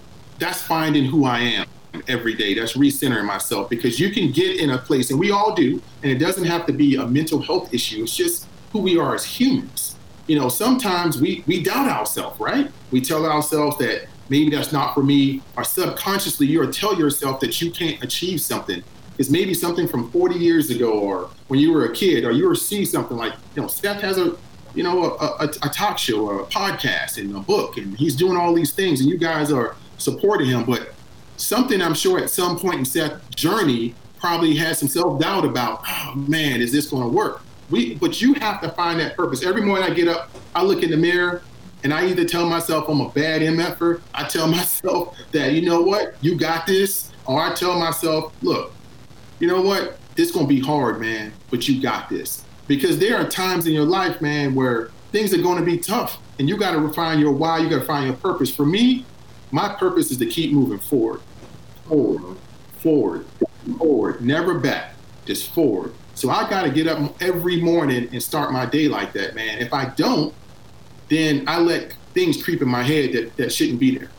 that's finding who I am every day. That's recentering myself because you can get in a place, and we all do, and it doesn't have to be a mental health issue. It's just who we are as humans. You know, sometimes we we doubt ourselves, right? We tell ourselves that maybe that's not for me, or subconsciously you'll tell yourself that you can't achieve something. It's maybe something from 40 years ago, or when you were a kid, or you were seeing something like, you know, Seth has a you know, a, a, a talk show or a podcast and a book, and he's doing all these things, and you guys are supporting him. But something I'm sure at some point in Seth's journey probably had some self doubt about, oh man, is this going to work? We, but you have to find that purpose. Every morning I get up, I look in the mirror, and I either tell myself I'm a bad MFer, I tell myself that you know what, you got this, or I tell myself, look, you know what, it's going to be hard, man, but you got this. Because there are times in your life, man, where things are going to be tough, and you got to refine your why. You got to find your purpose. For me, my purpose is to keep moving forward, forward, forward, forward, never back, just forward. So I got to get up every morning and start my day like that, man. If I don't, then I let things creep in my head that, that shouldn't be there.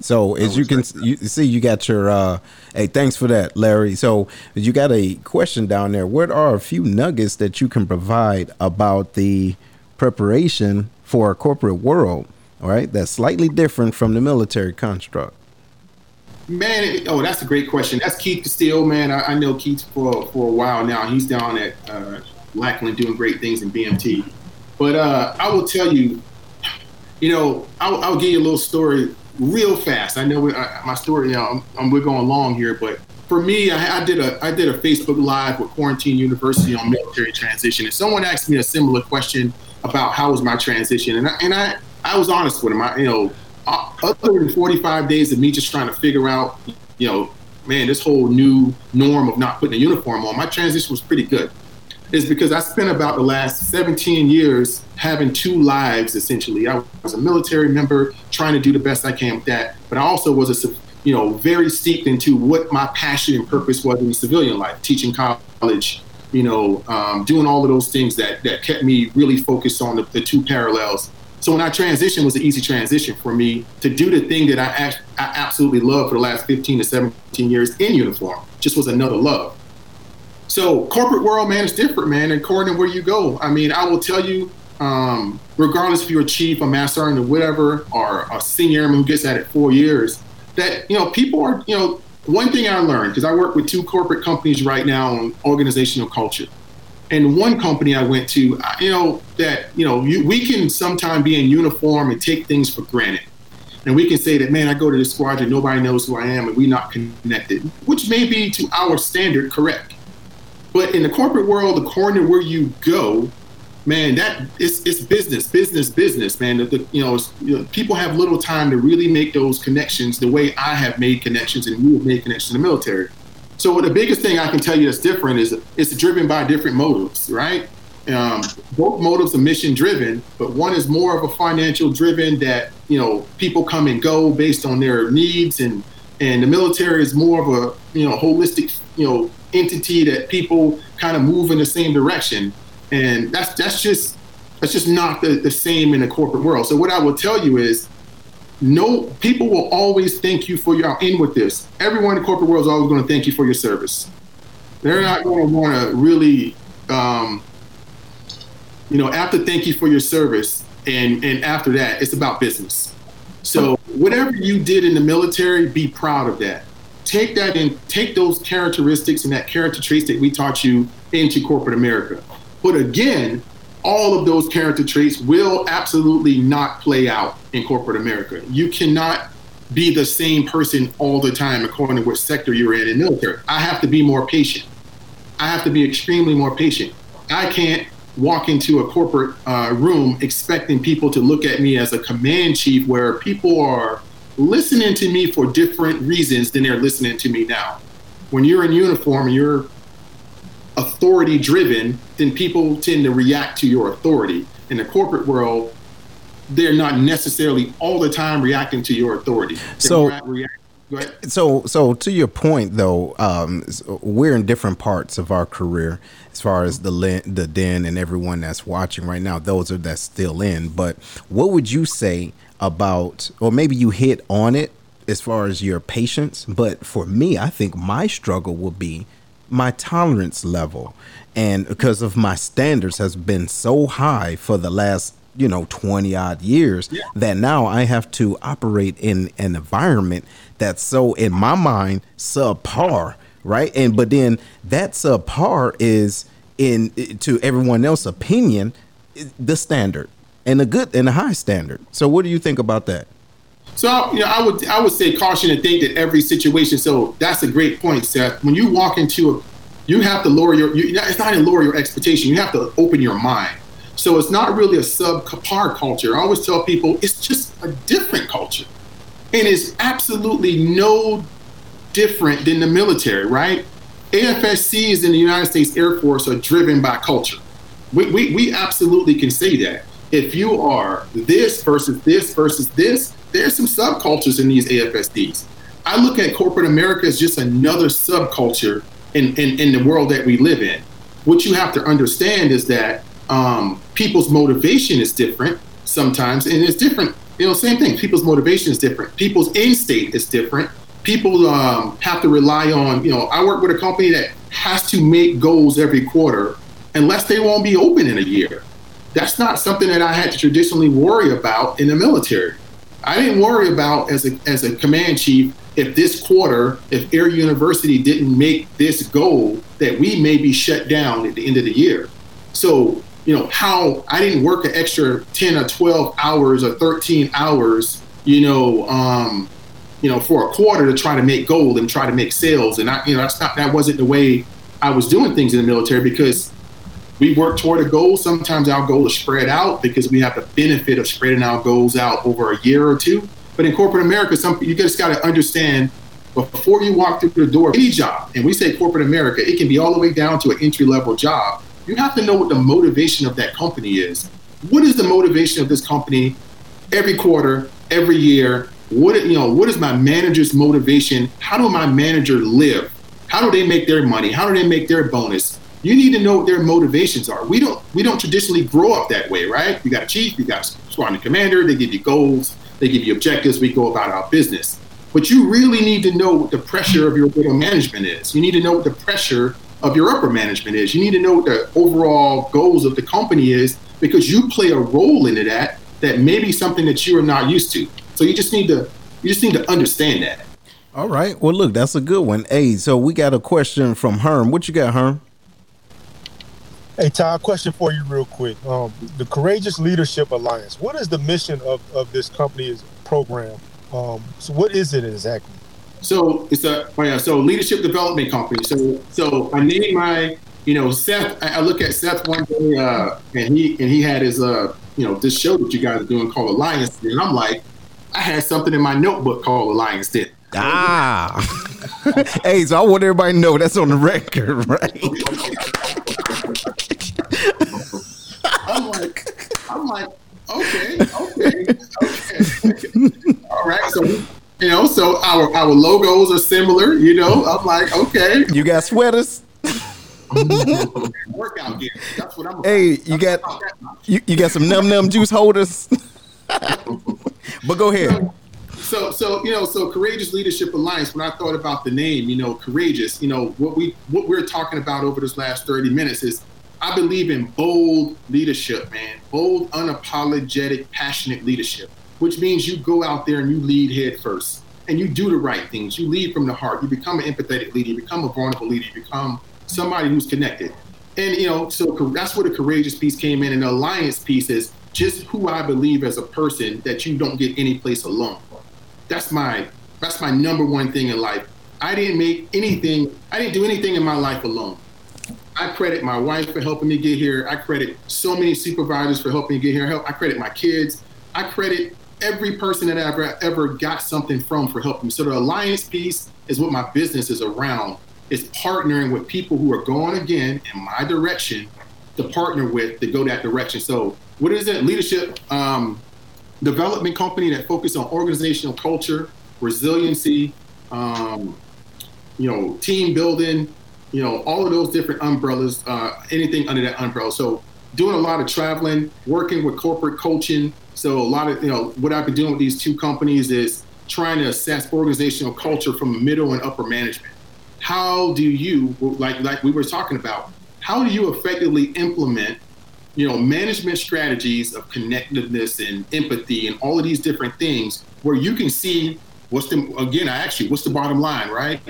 So as you can you see, you got your. uh Hey, thanks for that, Larry. So you got a question down there. What are a few nuggets that you can provide about the preparation for a corporate world? All right, that's slightly different from the military construct. Man, oh, that's a great question. That's Keith Steele, man. I, I know Keith for for a while now. He's down at uh, Lackland doing great things in BMT. But uh, I will tell you, you know, I'll, I'll give you a little story real fast. I know I, my story, you know, I'm, I'm, we're going long here, but for me, I, I, did a I did a Facebook Live with Quarantine University on military transition, and someone asked me a similar question about how was my transition, and I, and I I was honest with him. I, you know, uh, other than 45 days of me just trying to figure out, you know, man, this whole new norm of not putting a uniform on, my transition was pretty good. Is because I spent about the last 17 years having two lives essentially. I was a military member trying to do the best I can with that, but I also was a you know, very steeped into what my passion and purpose was in civilian life, teaching college, you know, um, doing all of those things that that kept me really focused on the, the two parallels. So when I transitioned, was an easy transition for me to do the thing that I, I absolutely love for the last 15 to 17 years in uniform. Just was another love. So corporate world, man, is different, man. According to where you go, I mean, I will tell you, um, regardless if you're a chief, a master sergeant, or whatever, or a senior airman who gets at it four years, that you know people are you know one thing I learned because I work with two corporate companies right now on organizational culture. And one company I went to, you know, that, you know, you, we can sometimes be in uniform and take things for granted. And we can say that, man, I go to this squadron, nobody knows who I am, and we're not connected, which may be to our standard correct. But in the corporate world, the corner where you go, man, that it's, it's business, business, business, man. The, the, you, know, you, know, people have little time to really make those connections the way I have made connections and you have made connections in the military. So the biggest thing I can tell you that's different is it's driven by different motives, right? Um, both motives are mission driven, but one is more of a financial driven that you know people come and go based on their needs, and and the military is more of a you know holistic you know entity that people kind of move in the same direction and that's that's just that's just not the, the same in the corporate world. So what I will tell you is no people will always thank you for your I'll end with this. Everyone in the corporate world is always going to thank you for your service. They're not going to want to really um, you know, after thank you for your service and and after that it's about business. So whatever you did in the military, be proud of that. Take that and take those characteristics and that character traits that we taught you into corporate America. But again, all of those character traits will absolutely not play out in corporate America. You cannot be the same person all the time according to what sector you're in in military. I have to be more patient. I have to be extremely more patient. I can't walk into a corporate uh, room expecting people to look at me as a command chief where people are listening to me for different reasons than they're listening to me now. When you're in uniform and you're authority driven, then people tend to react to your authority. In the corporate world, they're not necessarily all the time reacting to your authority. They so, so, so to your point, though, um, we're in different parts of our career as far as the the den and everyone that's watching right now. Those are that's still in. But what would you say about, or maybe you hit on it as far as your patience? But for me, I think my struggle will be my tolerance level. And because of my standards has been so high for the last you know 20 odd years yeah. that now i have to operate in an environment that's so in my mind subpar right? And but then that subpar is in to everyone else's opinion the standard and a good and a high standard. So what do you think about that so you know, I would I would say caution and think that every situation. So that's a great point, Seth. When you walk into a, you have to lower your. You, it's not to lower your expectation. You have to open your mind. So it's not really a subpar culture. I always tell people it's just a different culture, and it's absolutely no different than the military, right? AFSCs in the United States Air Force are driven by culture. We, we, we absolutely can say that. If you are this versus this versus this, there's some subcultures in these AFSCs. I look at corporate America as just another subculture in, in, in the world that we live in. What you have to understand is that um, people's motivation is different sometimes, and it's different. You know, same thing. People's motivation is different. People's end state is different. People um, have to rely on. You know, I work with a company that has to make goals every quarter, unless they won't be open in a year. That's not something that I had to traditionally worry about in the military. I didn't worry about as a as a command chief if this quarter, if Air University didn't make this goal, that we may be shut down at the end of the year. So you know, how I didn't work an extra 10 or 12 hours or 13 hours, you know, um, you know, for a quarter to try to make gold and try to make sales. And I, you know, that's not, that wasn't the way I was doing things in the military because we work toward a goal. Sometimes our goal is spread out because we have the benefit of spreading our goals out over a year or two. But in corporate America, some you just got to understand before you walk through the door, any job, and we say corporate America, it can be all the way down to an entry level job. You have to know what the motivation of that company is. What is the motivation of this company every quarter, every year? What you know, what is my manager's motivation? How do my manager live? How do they make their money? How do they make their bonus? You need to know what their motivations are. We don't we don't traditionally grow up that way, right? You got a chief, you got a squadron commander, they give you goals, they give you objectives, we go about our business. But you really need to know what the pressure of your middle management is. You need to know what the pressure of your upper management is. You need to know what the overall goals of the company is because you play a role in that that may be something that you are not used to. So you just need to you just need to understand that. All right. Well, look, that's a good one. Hey, so we got a question from Herm. What you got, Herm? Hey, Todd, question for you real quick. Um, the Courageous Leadership Alliance, what is the mission of, of this company's program? Um, so what is it exactly? So it's a oh yeah, so leadership development company. So so I named my you know Seth. I, I look at Seth one day uh, and he and he had his uh you know this show that you guys are doing called Alliance, and I'm like, I had something in my notebook called Alliance Den. Ah. hey, so I want everybody to know that's on the record, right? I'm like, I'm like, okay, okay, okay. All right, so you know, so our our logos are similar. You know, I'm like, okay. You got sweaters. Workout gear. That's what I'm. Hey, you got you, you got some num num juice holders. but go ahead. So, so you know, so Courageous Leadership Alliance. When I thought about the name, you know, courageous. You know, what we what we're talking about over this last thirty minutes is I believe in bold leadership, man. Bold, unapologetic, passionate leadership, which means you go out there and you lead head first and you do the right things. You lead from the heart. You become an empathetic leader. You become a vulnerable leader. You become somebody who's connected. And, you know, so that's where the courageous piece came in. And the alliance piece is just who I believe as a person that you don't get any place alone. That's my that's my number one thing in life. I didn't make anything, I didn't do anything in my life alone. I credit my wife for helping me get here. I credit so many supervisors for helping me get here. I credit my kids. I credit every person that I ever got something from for helping me. So the alliance piece is what my business is around. Is partnering with people who are going again in my direction to partner with to go that direction. So what is it? Leadership um, development company that focus on organizational culture, resiliency, um, you know, team building, you know, all of those different umbrellas, uh, anything under that umbrella. So doing a lot of traveling, working with corporate coaching. So a lot of, you know, what I've been doing with these two companies is trying to assess organizational culture from middle and upper management. How do you, like, like we were talking about, how do you effectively implement, you know, management strategies of connectedness and empathy and all of these different things where you can see what's the, again, I actually, what's the bottom line, right?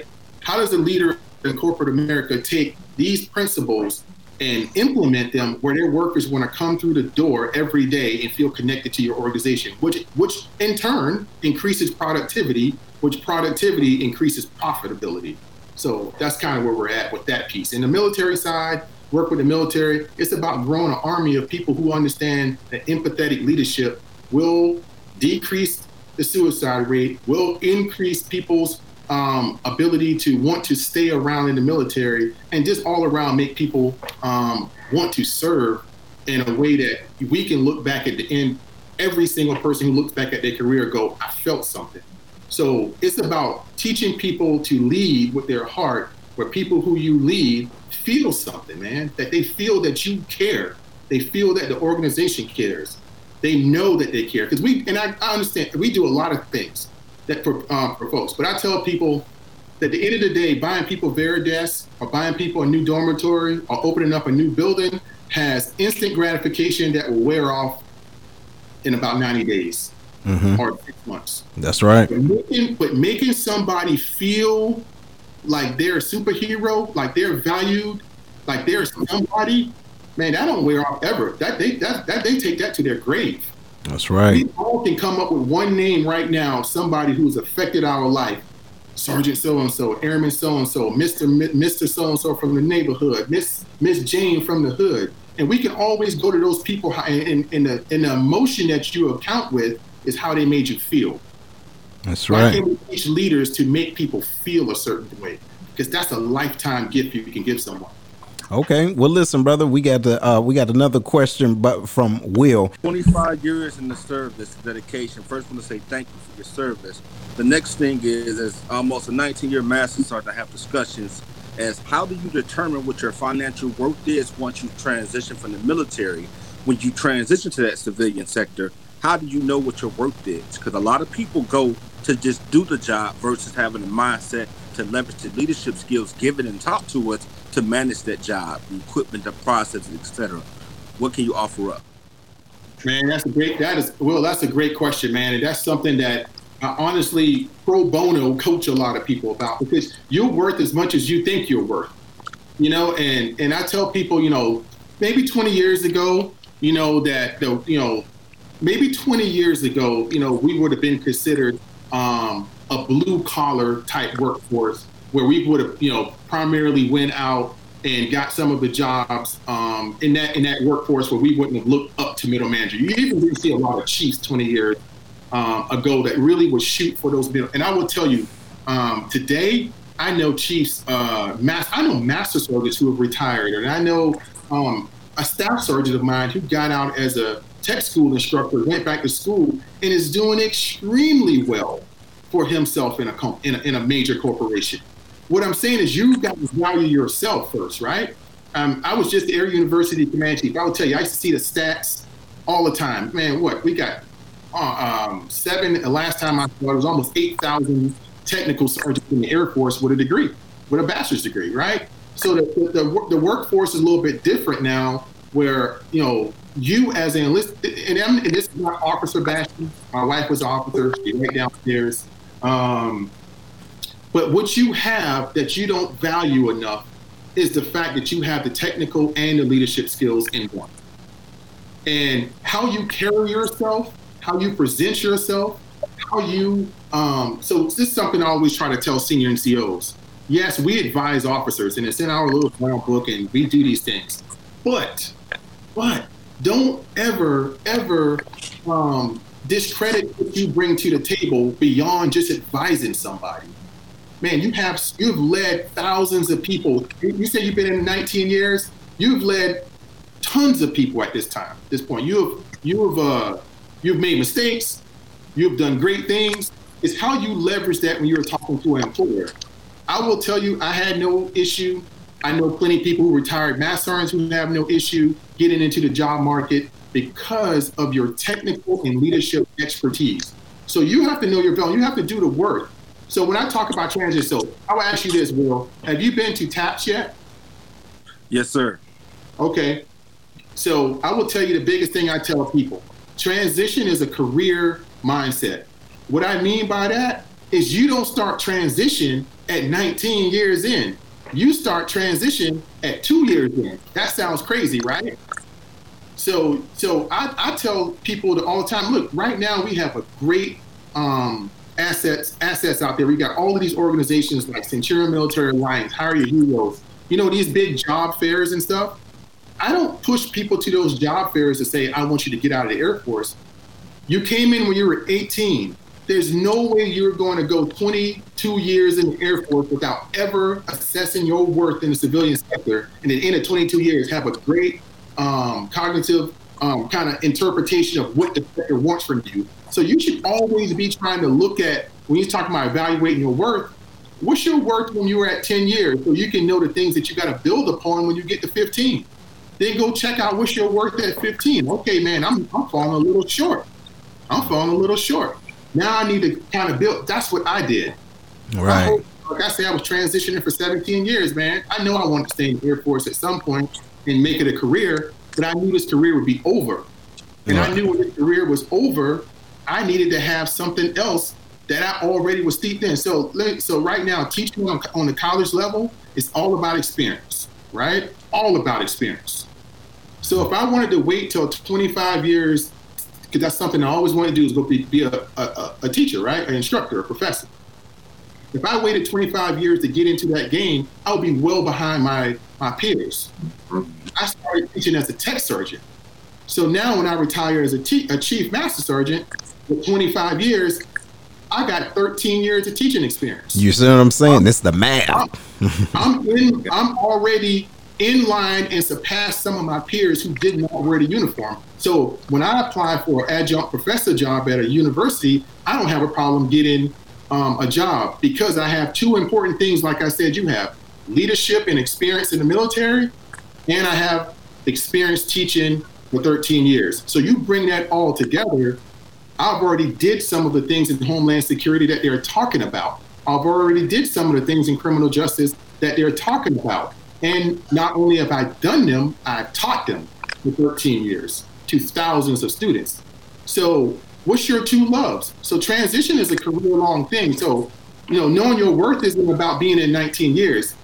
How does a leader in corporate America take these principles and implement them where their workers want to come through the door every day and feel connected to your organization, which which in turn increases productivity, which productivity increases profitability. So that's kind of where we're at with that piece. In the military side, work with the military, it's about growing an army of people who understand that empathetic leadership will decrease the suicide rate, will increase people's um, ability to want to stay around in the military and just all around make people um, want to serve in a way that we can look back at the end. Every single person who looks back at their career go, I felt something. So it's about teaching people to lead with their heart, where people who you lead feel something, man, that they feel that you care. They feel that the organization cares. They know that they care. Because we, and I, I understand, we do a lot of things that for, um, for folks. But I tell people that at the end of the day, buying people Varidesk or buying people a new dormitory or opening up a new building has instant gratification that will wear off in about 90 days Mhm. or six months. That's right. But making, but making somebody feel like they're a superhero, like they're valued, like they're somebody, man, that don't wear off ever. That they that, that they take that to their grave. That's right. We all can come up with one name right now, somebody who's affected our life. Sergeant so and so, Airman so and so, Mister Mister so and so from the neighborhood, Miss Miss Jane from the hood, and we can always go to those people. And, and, the and the emotion that you account with is how they made you feel. That's Why right. can't we teach leaders to make people feel a certain way? Because that's a lifetime gift you can give someone. Okay. Well, listen, brother, we got the uh, we got another question, but from Will. 25 years in the service, dedication. First, I want to say thank you for your service. The next thing is, as almost a 19 year master sergeant, I have discussions as how do you determine what your financial worth is once you transition from the military? When you transition to that civilian sector, how do you know what your worth is? Because a lot of people go to just do the job versus having a mindset to leverage the leadership skills given and taught to us to manage that job, the equipment, the processes, etc. What can you offer up? Man, that's a great. That is well. That's a great question, man, and that's something that I honestly pro bono coach a lot of people about because you're worth as much as you think you're worth. You know, and and I tell people, you know, maybe 20 years ago, you know that the you know maybe 20 years ago, you know, we would have been considered um, a blue collar type workforce where we would have, you know, primarily went out and got some of the jobs um, in that in that workforce where we wouldn't have looked up to middle manager. You even didn't see a lot of chiefs 20 years um, ago that really would shoot for those middle. And I will tell you, um, today I know chiefs, uh, mass, I know master sergeants who have retired, and I know um, a staff sergeant of mine who got out as a tech school instructor, went back to school, and is doing extremely well for himself in a, in a in a major corporation. What I'm saying is, you've got to value yourself first, right? Um, I was just the Air University command chief. I will tell you, I used to see the stats all the time. Man, what we got? Uh, um, seven. The last time I saw it was almost eight thousand technical sergeants in the Air Force with a degree, with a bachelor's degree, right? So the, the, the, the workforce is a little bit different now, where you know you as an enlisted, and, I'm, and this is not officer bashing. My wife was an officer. She went downstairs. Um, but what you have that you don't value enough is the fact that you have the technical and the leadership skills in one. And how you carry yourself, how you present yourself, how you. Um, so this is something I always try to tell senior NCOs. Yes, we advise officers, and it's in our little brown book, and we do these things. But, but don't ever, ever um, discredit what you bring to the table beyond just advising somebody. Man, you have you've led thousands of people. You say you've been in 19 years. You've led tons of people at this time, this point. You have you have uh, you've made mistakes. You've done great things. It's how you leverage that when you're talking to an employer. I will tell you, I had no issue. I know plenty of people who retired mass sergeants who have no issue getting into the job market because of your technical and leadership expertise. So you have to know your value. You have to do the work. So when I talk about transition, so I will ask you this, Will. Have you been to TAPS yet? Yes, sir. Okay. So I will tell you the biggest thing I tell people transition is a career mindset. What I mean by that is you don't start transition at 19 years in. You start transition at two years in. That sounds crazy, right? So, so I, I tell people all the time, look, right now we have a great um, assets assets out there. We got all of these organizations like Centurion Military Alliance, Hiring Our Heroes. You know these big job fairs and stuff. I don't push people to those job fairs to say I want you to get out of the Air Force. You came in when you were 18. There's no way you're going to go 22 years in the Air Force without ever assessing your worth in the civilian sector, and at the end of 22 years have a great um, cognitive um, kind of interpretation of what the sector wants from you. So you should always be trying to look at when you're talking about evaluating your worth. What's your worth when you were at 10 years, so you can know the things that you got to build upon when you get to 15. Then go check out what's your worth at 15. Okay, man, I'm I'm falling a little short. I'm falling a little short. Now I need to kind of build. That's what I did. I Right. hope- like I said, I was transitioning for 17 years, man. I know I wanted to stay in the Air Force at some point and make it a career, but I knew this career would be over. And I knew when this career was over, I needed to have something else that I already was steeped in. So, so right now, teaching on, on the college level is all about experience, right? All about experience. So if I wanted to wait till 25 years, because that's something I always wanted to do is go be, be a, a, a teacher, right? An instructor, a professor. If I waited 25 years to get into that game, I would be well behind my, my peers. I started teaching as a tech sergeant. So now when I retire as a, chief master sergeant with 25 years, I got 13 years of teaching experience. You see what I'm saying? It's the math. I'm in, I'm already in line and surpassed some of my peers who did not wear the uniform. So when I apply for an adjunct professor job at a university, I don't have a problem getting um, a job because I have two important things, like I said, you have leadership and experience in the military, and I have experience teaching for 13 years. So you bring that all together, I've already did some of the things in Homeland Security that they're talking about. I've already did some of the things in criminal justice that they're talking about. And not only have I done them, I've taught them for 13 years to thousands of students. So what's your two loves? So transition is a career long thing. So, you know, knowing your worth isn't about being in 19 years.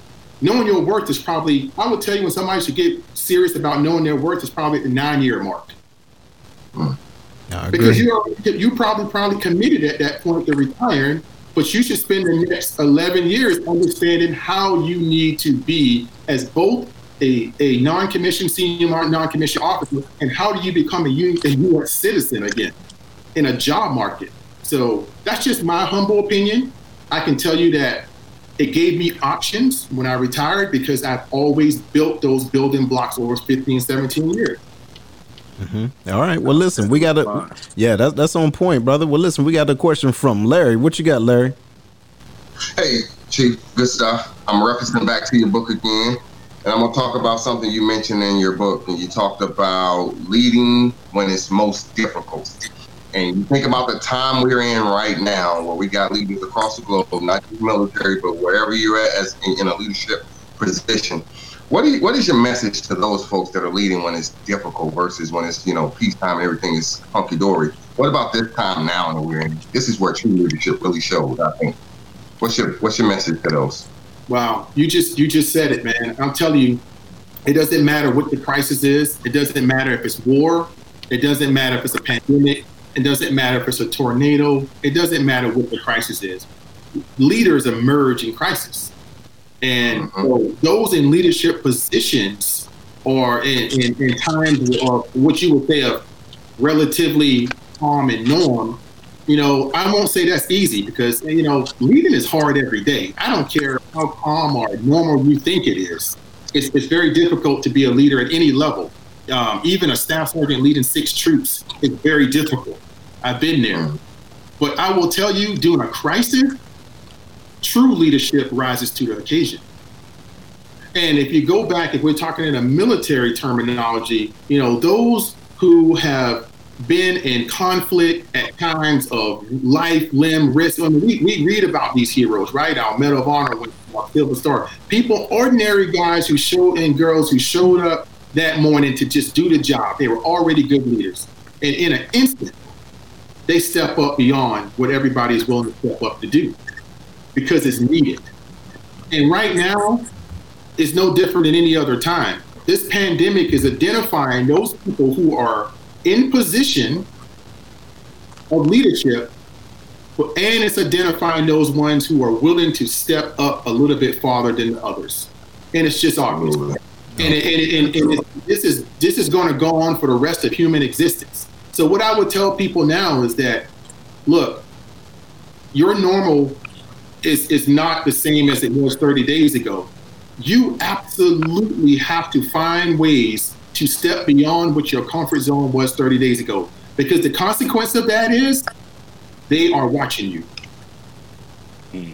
Knowing your worth is probably, I would tell you when somebody should get serious about knowing their worth is probably at the nine year mark. Hmm. I Because agree. you already, you probably probably committed at that point to retiring, but you should spend the next 11 years understanding how you need to be as both a, a non-commissioned senior non-commissioned officer and how do you become a a, U, a U.S. citizen again in a job market. So that's just my humble opinion. I can tell you that it gave me options when I retired because I've always built those building blocks over 15, 17 years. Mm-hmm. All right. Well, listen, we got a yeah. That's that's on point, brother. Well, listen, we got a question from Larry. What you got, Larry? Hey, Chief, good stuff. I'm referencing back to your book again, and I'm gonna talk about something you mentioned in your book. And you talked about leading when it's most difficult. And you think about the time we're in right now, where we got leaders across the globe, not just military, but wherever you're at as in, in a leadership position. What, you, what is your message to those folks that are leading when it's difficult versus when it's you know peacetime and everything is hunky dory? What about this time now that we're in? This is where true leadership really shows. I think. What's your What's your message to those? Wow, you just you just said it, man. I'm telling you, it doesn't matter what the crisis is. It doesn't matter if it's war. It doesn't matter if it's a pandemic. It doesn't matter if it's a tornado. It doesn't matter what the crisis is. Leaders emerge in crisis, and so those in leadership positions or in, in, in times of what you would say of relatively calm and norm you know, I won't say that's easy because, you know, leading is hard every day. I don't care how calm or normal you think it is. It's, it's very difficult to be a leader at any level. Um, even a staff sergeant leading six troops is very difficult. I've been there. But I will tell you, during a crisis, true leadership rises to the occasion. And if you go back, if we're talking in a military terminology, you know, those who have been in conflict at times of life, limb, risk. I mean, we, we read about these heroes, right? Our Medal of Honor our Silver Star. People, ordinary guys who showed and girls who showed up that morning to just do the job. They were already good leaders. And in an instant, they step up beyond what everybody is willing to step up to do because it's needed. And right now, it's no different than any other time. This pandemic is identifying those people who are in position of leadership, and it's identifying those ones who are willing to step up a little bit farther than the others. And it's just obvious. And, and, it, and, and it, this is this is going to go on for the rest of human existence. So what I would tell people now is that, look, your normal is is not the same as it was 30 days ago. You absolutely have to find ways to step beyond what your comfort zone was 30 days ago. Because the consequence of that is they are watching you. Hmm.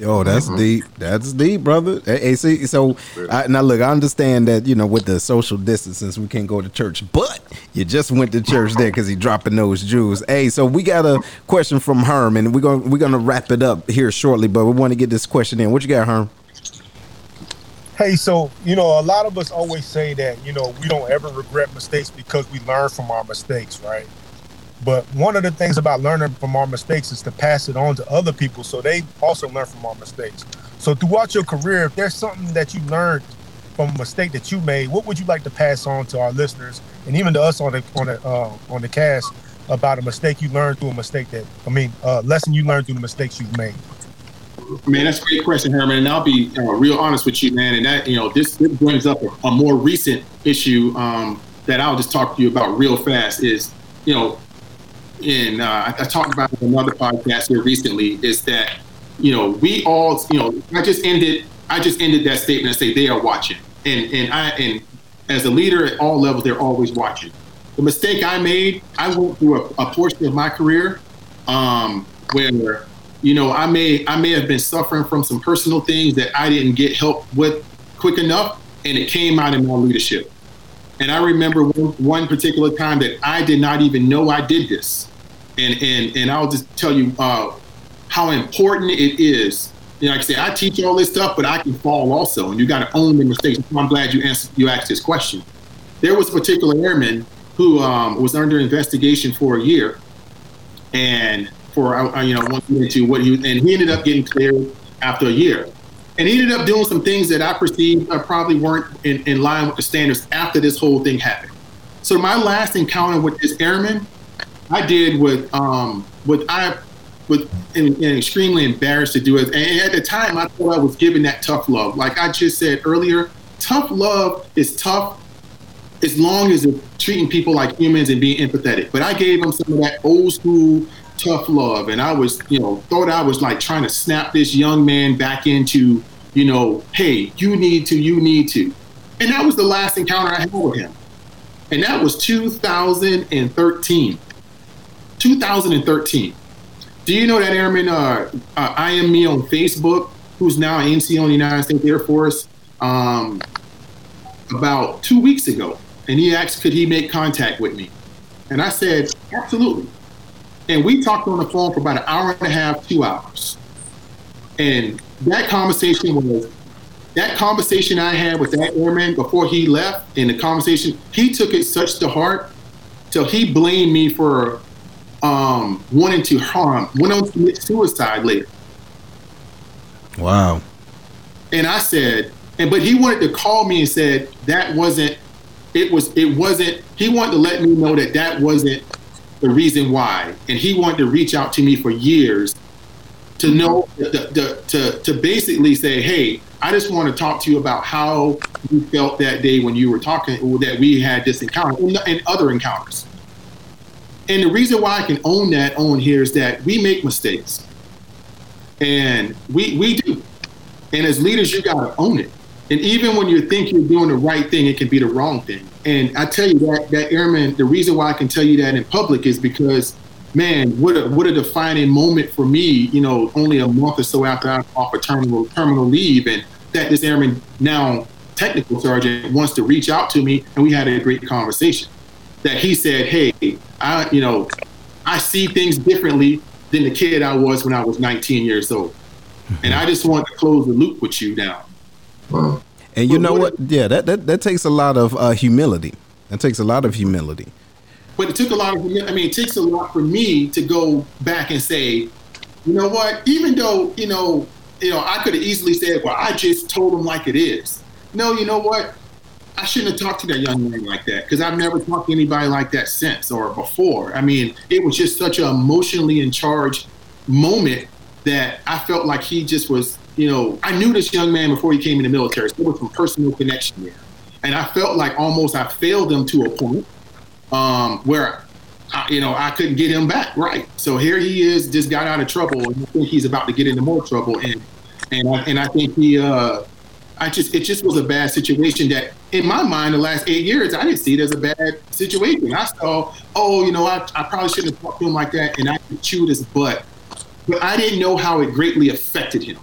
Yo, that's mm-hmm. deep. That's deep, brother. Hey, hey, see, so I, now look, I understand that you know with the social distances we can't go to church, but you just went to church there because he dropping those Jews. Hey, so we got a question from Herm, and we're gonna we're gonna wrap it up here shortly, but we want to get this question in. What you got, Herm? Hey, so you know, a lot of us always say that you know we don't ever regret mistakes because we learn from our mistakes, right? But one of the things about learning from our mistakes is to pass it on to other people so they also learn from our mistakes. So throughout your career, if there's something that you learned from a mistake that you made, what would you like to pass on to our listeners and even to us on the on the uh, on the cast about a mistake you learned through a mistake that I mean, uh, lesson you learned through the mistakes you've made? Man, that's a great question, Herman. And I'll be uh, real honest with you, man. And that, you know, this, this brings up a, a more recent issue um, that I'll just talk to you about real fast. Is you know, in uh, I, I talked about it in another podcast here recently. Is that you know we all you know I just ended I just ended that statement and say they are watching, and and I and as a leader at all levels, they're always watching. The mistake I made, I went through a, a portion of my career um, where you know, I may I may have been suffering from some personal things that I didn't get help with quick enough, and it came out in my leadership. And I remember one, one particular time that I did not even know I did this, and and and I'll just tell you uh, how important it is. You know, like I say, I teach all this stuff, but I can fall also, and you got to own the mistakes. I'm glad you answered you asked this question. There was a particular airman who um, was under investigation for a year, and for uh, you know one into what he and he ended up getting cleared after a year, and he ended up doing some things that I perceived uh, probably weren't in, in line with the standards after this whole thing happened. So my last encounter with this airman, I did with um with I and extremely embarrassed to do it. And at the time, I thought I was giving that tough love. Like I just said earlier, tough love is tough as long as it's treating people like humans and being empathetic. But I gave him some of that old school tough love. And I was, you know, thought I was like trying to snap this young man back into, you know, hey, you need to, you need to. And that was the last encounter I had with him. And that was 2013. 2013. Do you know that airman, uh, uh, I am me on Facebook, who's now an NCO in the United States Air Force, um, about two weeks ago. And he asked, could he make contact with me? And I said, absolutely. And we talked on the phone for about an hour and a half, two hours. And that conversation was that conversation I had with that airman before he left, and the conversation, he took it such to heart till he blamed me for um, wanting to harm, went on to commit suicide later. Wow. And I said, and but he wanted to call me and said that wasn't, it was, it wasn't, he wanted to let me know that that wasn't the reason why. And he wanted to reach out to me for years to know, the, the, to, to basically say, hey, I just want to talk to you about how you felt that day when you were talking, that we had this encounter and other encounters. And the reason why I can own that on here is that we make mistakes. And we, we do. And as leaders, you got to own it. And even when you think you're doing the right thing, it can be the wrong thing. And I tell you that that airman, the reason why I can tell you that in public is because, man, what a what a defining moment for me. You know, only a month or so after I'm off a terminal terminal leave, and that this airman now technical sergeant wants to reach out to me, and we had a great conversation. That he said, "Hey, I you know, I see things differently than the kid I was when I was 19 years old, and I just want to close the loop with you now." And you know what? Yeah, that, that that takes a lot of uh, humility. That takes a lot of humility. But it took a lot of. I mean, it takes a lot for me to go back and say, you know what? Even though you know, you know, I could have easily said, well, I just told him like it is. No, you know what? I shouldn't have talked to that young man like that because I've never talked to anybody like that since or before. I mean, it was just such an emotionally in charge moment that I felt like he just was you know, I knew this young man before he came in the military. So there was some personal connection there. And I felt like almost I failed him to a point um, where, I, you know, I couldn't get him back right. So here he is, just got out of trouble, and I think he's about to get into more trouble. And and I, and I think he, uh, I just it just was a bad situation that in my mind the last eight years I didn't see it as a bad situation. I saw, oh, you know, I, I probably shouldn't have talked to him like that, and I chewed his butt, but I didn't know how it greatly affected him.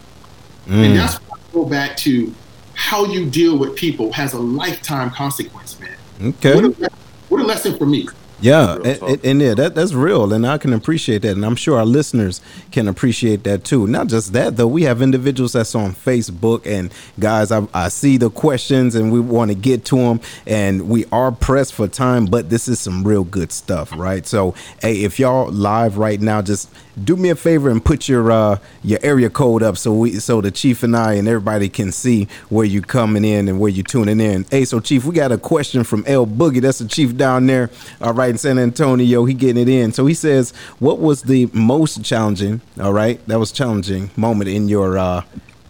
Mm. And that's why I go back to how you deal with people has a lifetime consequence, man. Okay. What a, what a lesson for me. Yeah, and, and- and yeah, that that's real, and I can appreciate that, and I'm sure our listeners can appreciate that too. Not just that though, we have individuals that's on Facebook, and guys, I, I see the questions, and we want to get to them, and we are pressed for time, but this is some real good stuff, right? So, hey, if y'all live right now, just do me a favor and put your uh your area code up so we so the chief and I and everybody can see where you're coming in and where you're tuning in. Hey, so chief, we got a question from L Boogie. That's the chief down there, all right, in San Antonio. He getting it in. So he says, "What was the most challenging? All right, that was challenging moment in your uh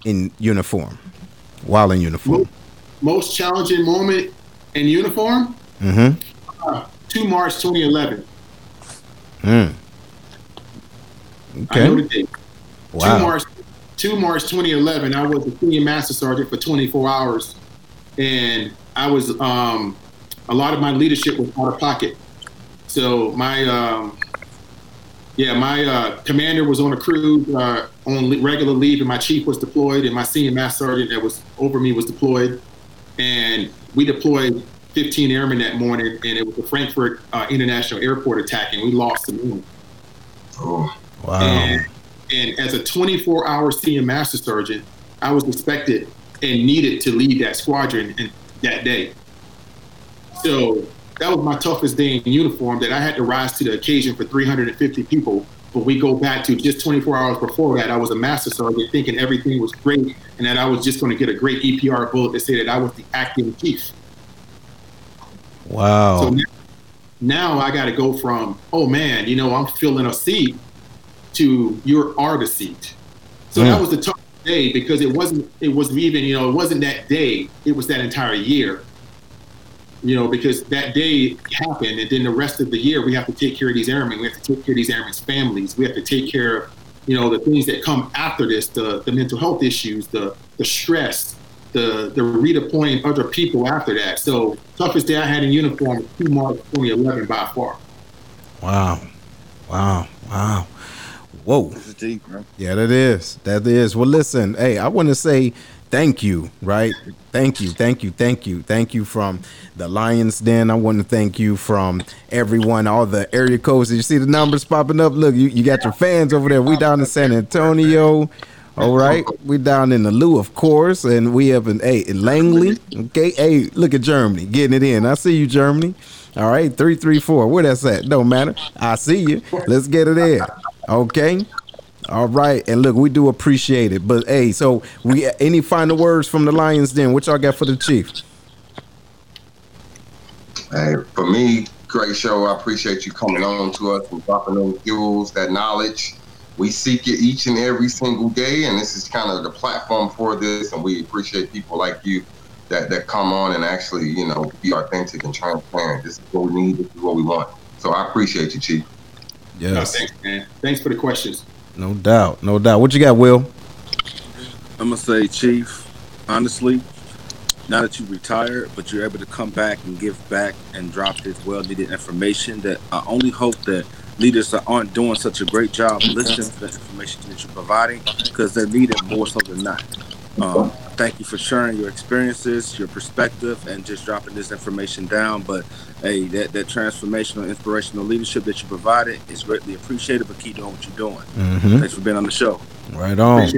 in uniform, while in uniform." Most challenging moment in uniform? Mm-hmm. Uh, 2 March 2011. Mm. I know Okay. the date. 2 March, 2 March 2011, I was a senior master sergeant for 24 hours. And I was, um, a lot of my leadership was out of pocket. So my, um, yeah, my uh, commander was on a cruise uh, on le- regular leave, and my chief was deployed, and my senior master sergeant that was over me was deployed. And we deployed 15 airmen that morning, and it was the Frankfurt uh, International Airport attack, and we lost the moon. Oh, Wow. And, and as a 24 hour senior master sergeant, I was expected and needed to lead that squadron in, that day. So that was my toughest day in uniform that I had to rise to the occasion for 350 people. But we go back to just 24 hours before that, I was a master sergeant thinking everything was great and that I was just going to get a great EPR bullet to say that I was the acting chief. Wow. So now, now I got to go from, oh man, you know, I'm filling a seat to you are the seat. So that Mm. was the tough day because it wasn't, it wasn't even, you know, it wasn't that day. It was that entire year. You know, because that day happened, and then the rest of the year we have to take care of these airmen. We have to take care of these airmen's families. We have to take care of, you know, the things that come after this, the the mental health issues, the the stress, the the redeploying other people after that. So toughest day I had in uniform was 2 March 2011 by far. Wow. Wow. Wow. Whoa. This is deep, bro. Yeah, that is. That is. Well, listen, hey, I want to say thank you, right? Thank you, thank you, thank you, thank you from the Lions Den. I want to thank you from everyone, all the area codes. Did You see the numbers popping up? Look, you, you got your fans over there. We down in San Antonio. All right, we down in the Lou, of course, and we up in hey in Langley. Okay, hey, look at Germany getting it in. I see you, Germany. All right, three three four. Where that's at? Don't matter. I see you. Let's get it in. Okay. All right, and look, we do appreciate it. But hey, so we any final words from the Lions? Den? what y'all got for the Chief? Hey, for me, great show. I appreciate you coming on to us and dropping those jewels, that knowledge. We seek it each and every single day, and this is kind of the platform for this. And we appreciate people like you that, that come on and actually, you know, be authentic and transparent. This is what we need. This is what we want. So I appreciate you, Chief. No, thanks, man. Thanks for the questions. No doubt, no doubt. What you got, Will? I'm gonna say, Chief. Honestly, now that you retired, but you're able to come back and give back and drop this well-needed information, that I only hope that leaders that aren't doing such a great job listening to the information that you're providing, because they're needed more so than not. Um, thank you for sharing your experiences, your perspective, and just dropping this information down. But hey, that, that transformational, inspirational leadership that you provided is greatly appreciated. But keep doing what you're doing. Mm-hmm. Thanks for being on the show. Right on.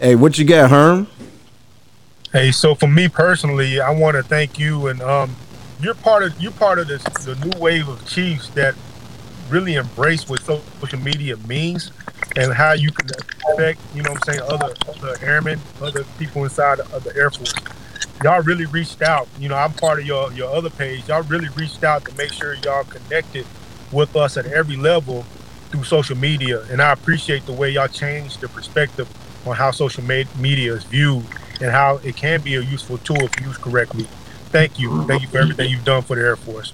Hey, what you got, Herm? Hey, so for me personally, I want to thank you, and um, you're part of you're part of this the new wave of chiefs that really embrace what social media means and how you can affect, you know, what I'm saying other other airmen, other people inside of the Air Force. Y'all really reached out. You know, I'm part of your your other page. Y'all really reached out to make sure y'all connected with us at every level through social media, and I appreciate the way y'all changed the perspective on how social media is viewed and how it can be a useful tool if used correctly. Thank you. Thank you for everything you've done for the Air Force.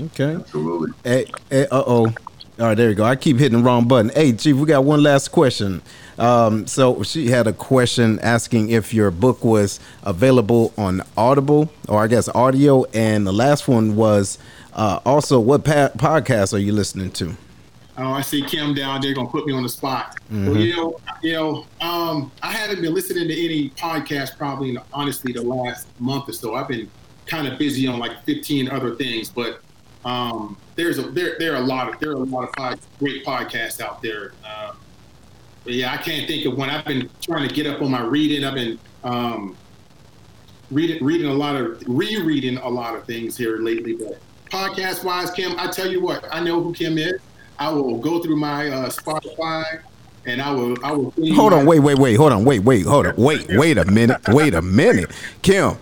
Okay. Absolutely. Hey, hey uh oh. All right, there you go. I keep hitting the wrong button. Hey, Chief, we got one last question. Um, so she had a question asking if your book was available on Audible or I guess audio, and the last one was uh, also what pa- podcast are you listening to? Oh, I see Kim down there gonna put me on the spot. Well, you know, you know, um, I haven't been listening to any podcast probably, in, honestly, the last month or so. I've been kind of busy on like 15 other things, but Um, there's a there there are a lot of there are a lot of pod, great podcasts out there. Um, but yeah, I can't think of one. I've been trying to get up on my reading. I've been um, reading reading a lot of rereading a lot of things here lately. But podcast wise, Kim, I tell you what, I know who Kim is. I will go through my uh, Spotify and I will I will. Hold on, wait, wait, wait, hold on, wait, wait, hold on, wait, wait a minute, wait a minute, Kim,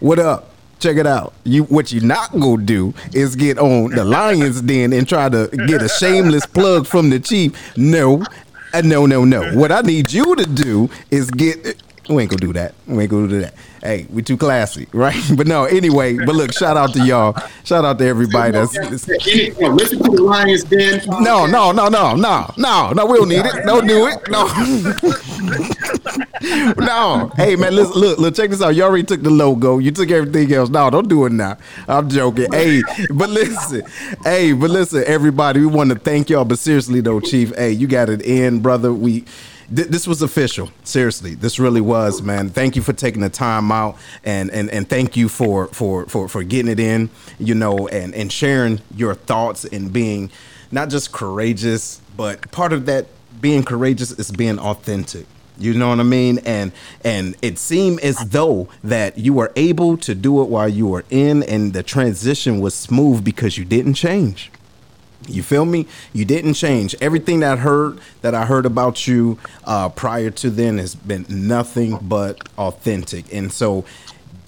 what up? Check it out. You what you not gonna do is get on the Lions Den and try to get a shameless plug from the chief. No, uh, no, no, no. What I need you to do is get. We ain't gonna do that. We ain't gonna do that. Hey, we too classy, right? But no, anyway. But look, shout out to y'all. Shout out to everybody. That's, that's uh, listen to the Lions Den. no, no, no, no, no, no, no. We don't need it. Don't do it. No, no. Hey man, listen, look, look. Check this out. You already took the logo. You took everything else. No, don't do it now. I'm joking. Hey, but listen. Hey, but listen, everybody. We want to thank y'all. But seriously though, Chief. Hey, you got it in, brother. We this was official. Seriously, this really was, man. Thank you for taking the time out, and and and thank you for for for for getting it in, you know, and and sharing your thoughts and being not just courageous, but part of that being courageous is being authentic. You know what I mean? And and it seemed as though that you were able to do it while you were in, and the transition was smooth because you didn't change. You feel me? You didn't change. Everything that I heard that I heard about you uh, prior to then has been nothing but authentic. And so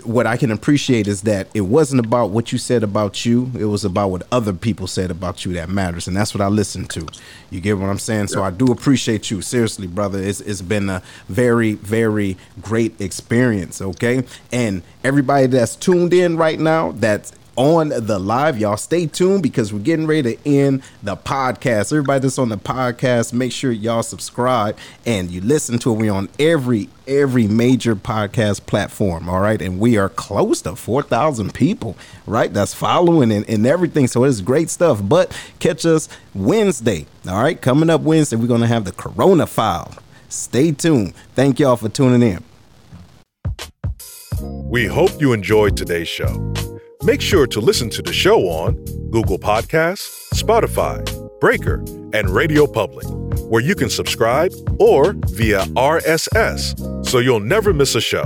what I can appreciate is that it wasn't about what you said about you. It was about what other people said about you that matters. And that's what I listened to. You get what I'm saying? So I do appreciate you. Seriously, brother. It's, it's been a very, very great experience. Okay. And everybody that's tuned in right now, that's on the live. Y'all stay tuned because we're getting ready to end the podcast. Everybody that's on the podcast, make sure y'all subscribe and you listen to it. We're on every every major podcast platform. All right. And we are close to 4,000 people, right? That's following and, and everything. So it's great stuff. But catch us Wednesday. All right. Coming up Wednesday, we're going to have the Corona file. Stay tuned. Thank y'all for tuning in. We hope you enjoyed today's show. Make sure to listen to the show on Google Podcasts, Spotify, Breaker, and Radio Public, where you can subscribe or via RSS so you'll never miss a show.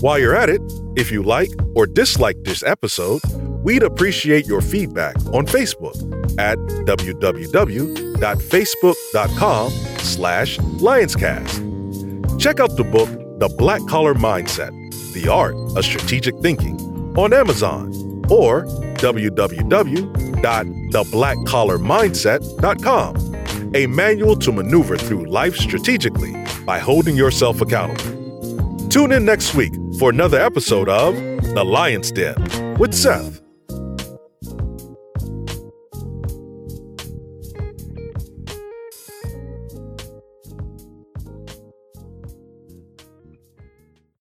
While you're at it, if you like or dislike this episode, we'd appreciate your feedback on Facebook at www.facebook.com slash lionscast. Check out the book, The Black Collar Mindset, The Art of Strategic Thinking, on Amazon or www.theblackcollarmindset.com, a manual to maneuver through life strategically by holding yourself accountable. Tune in next week for another episode of The Lion's Den with Seth.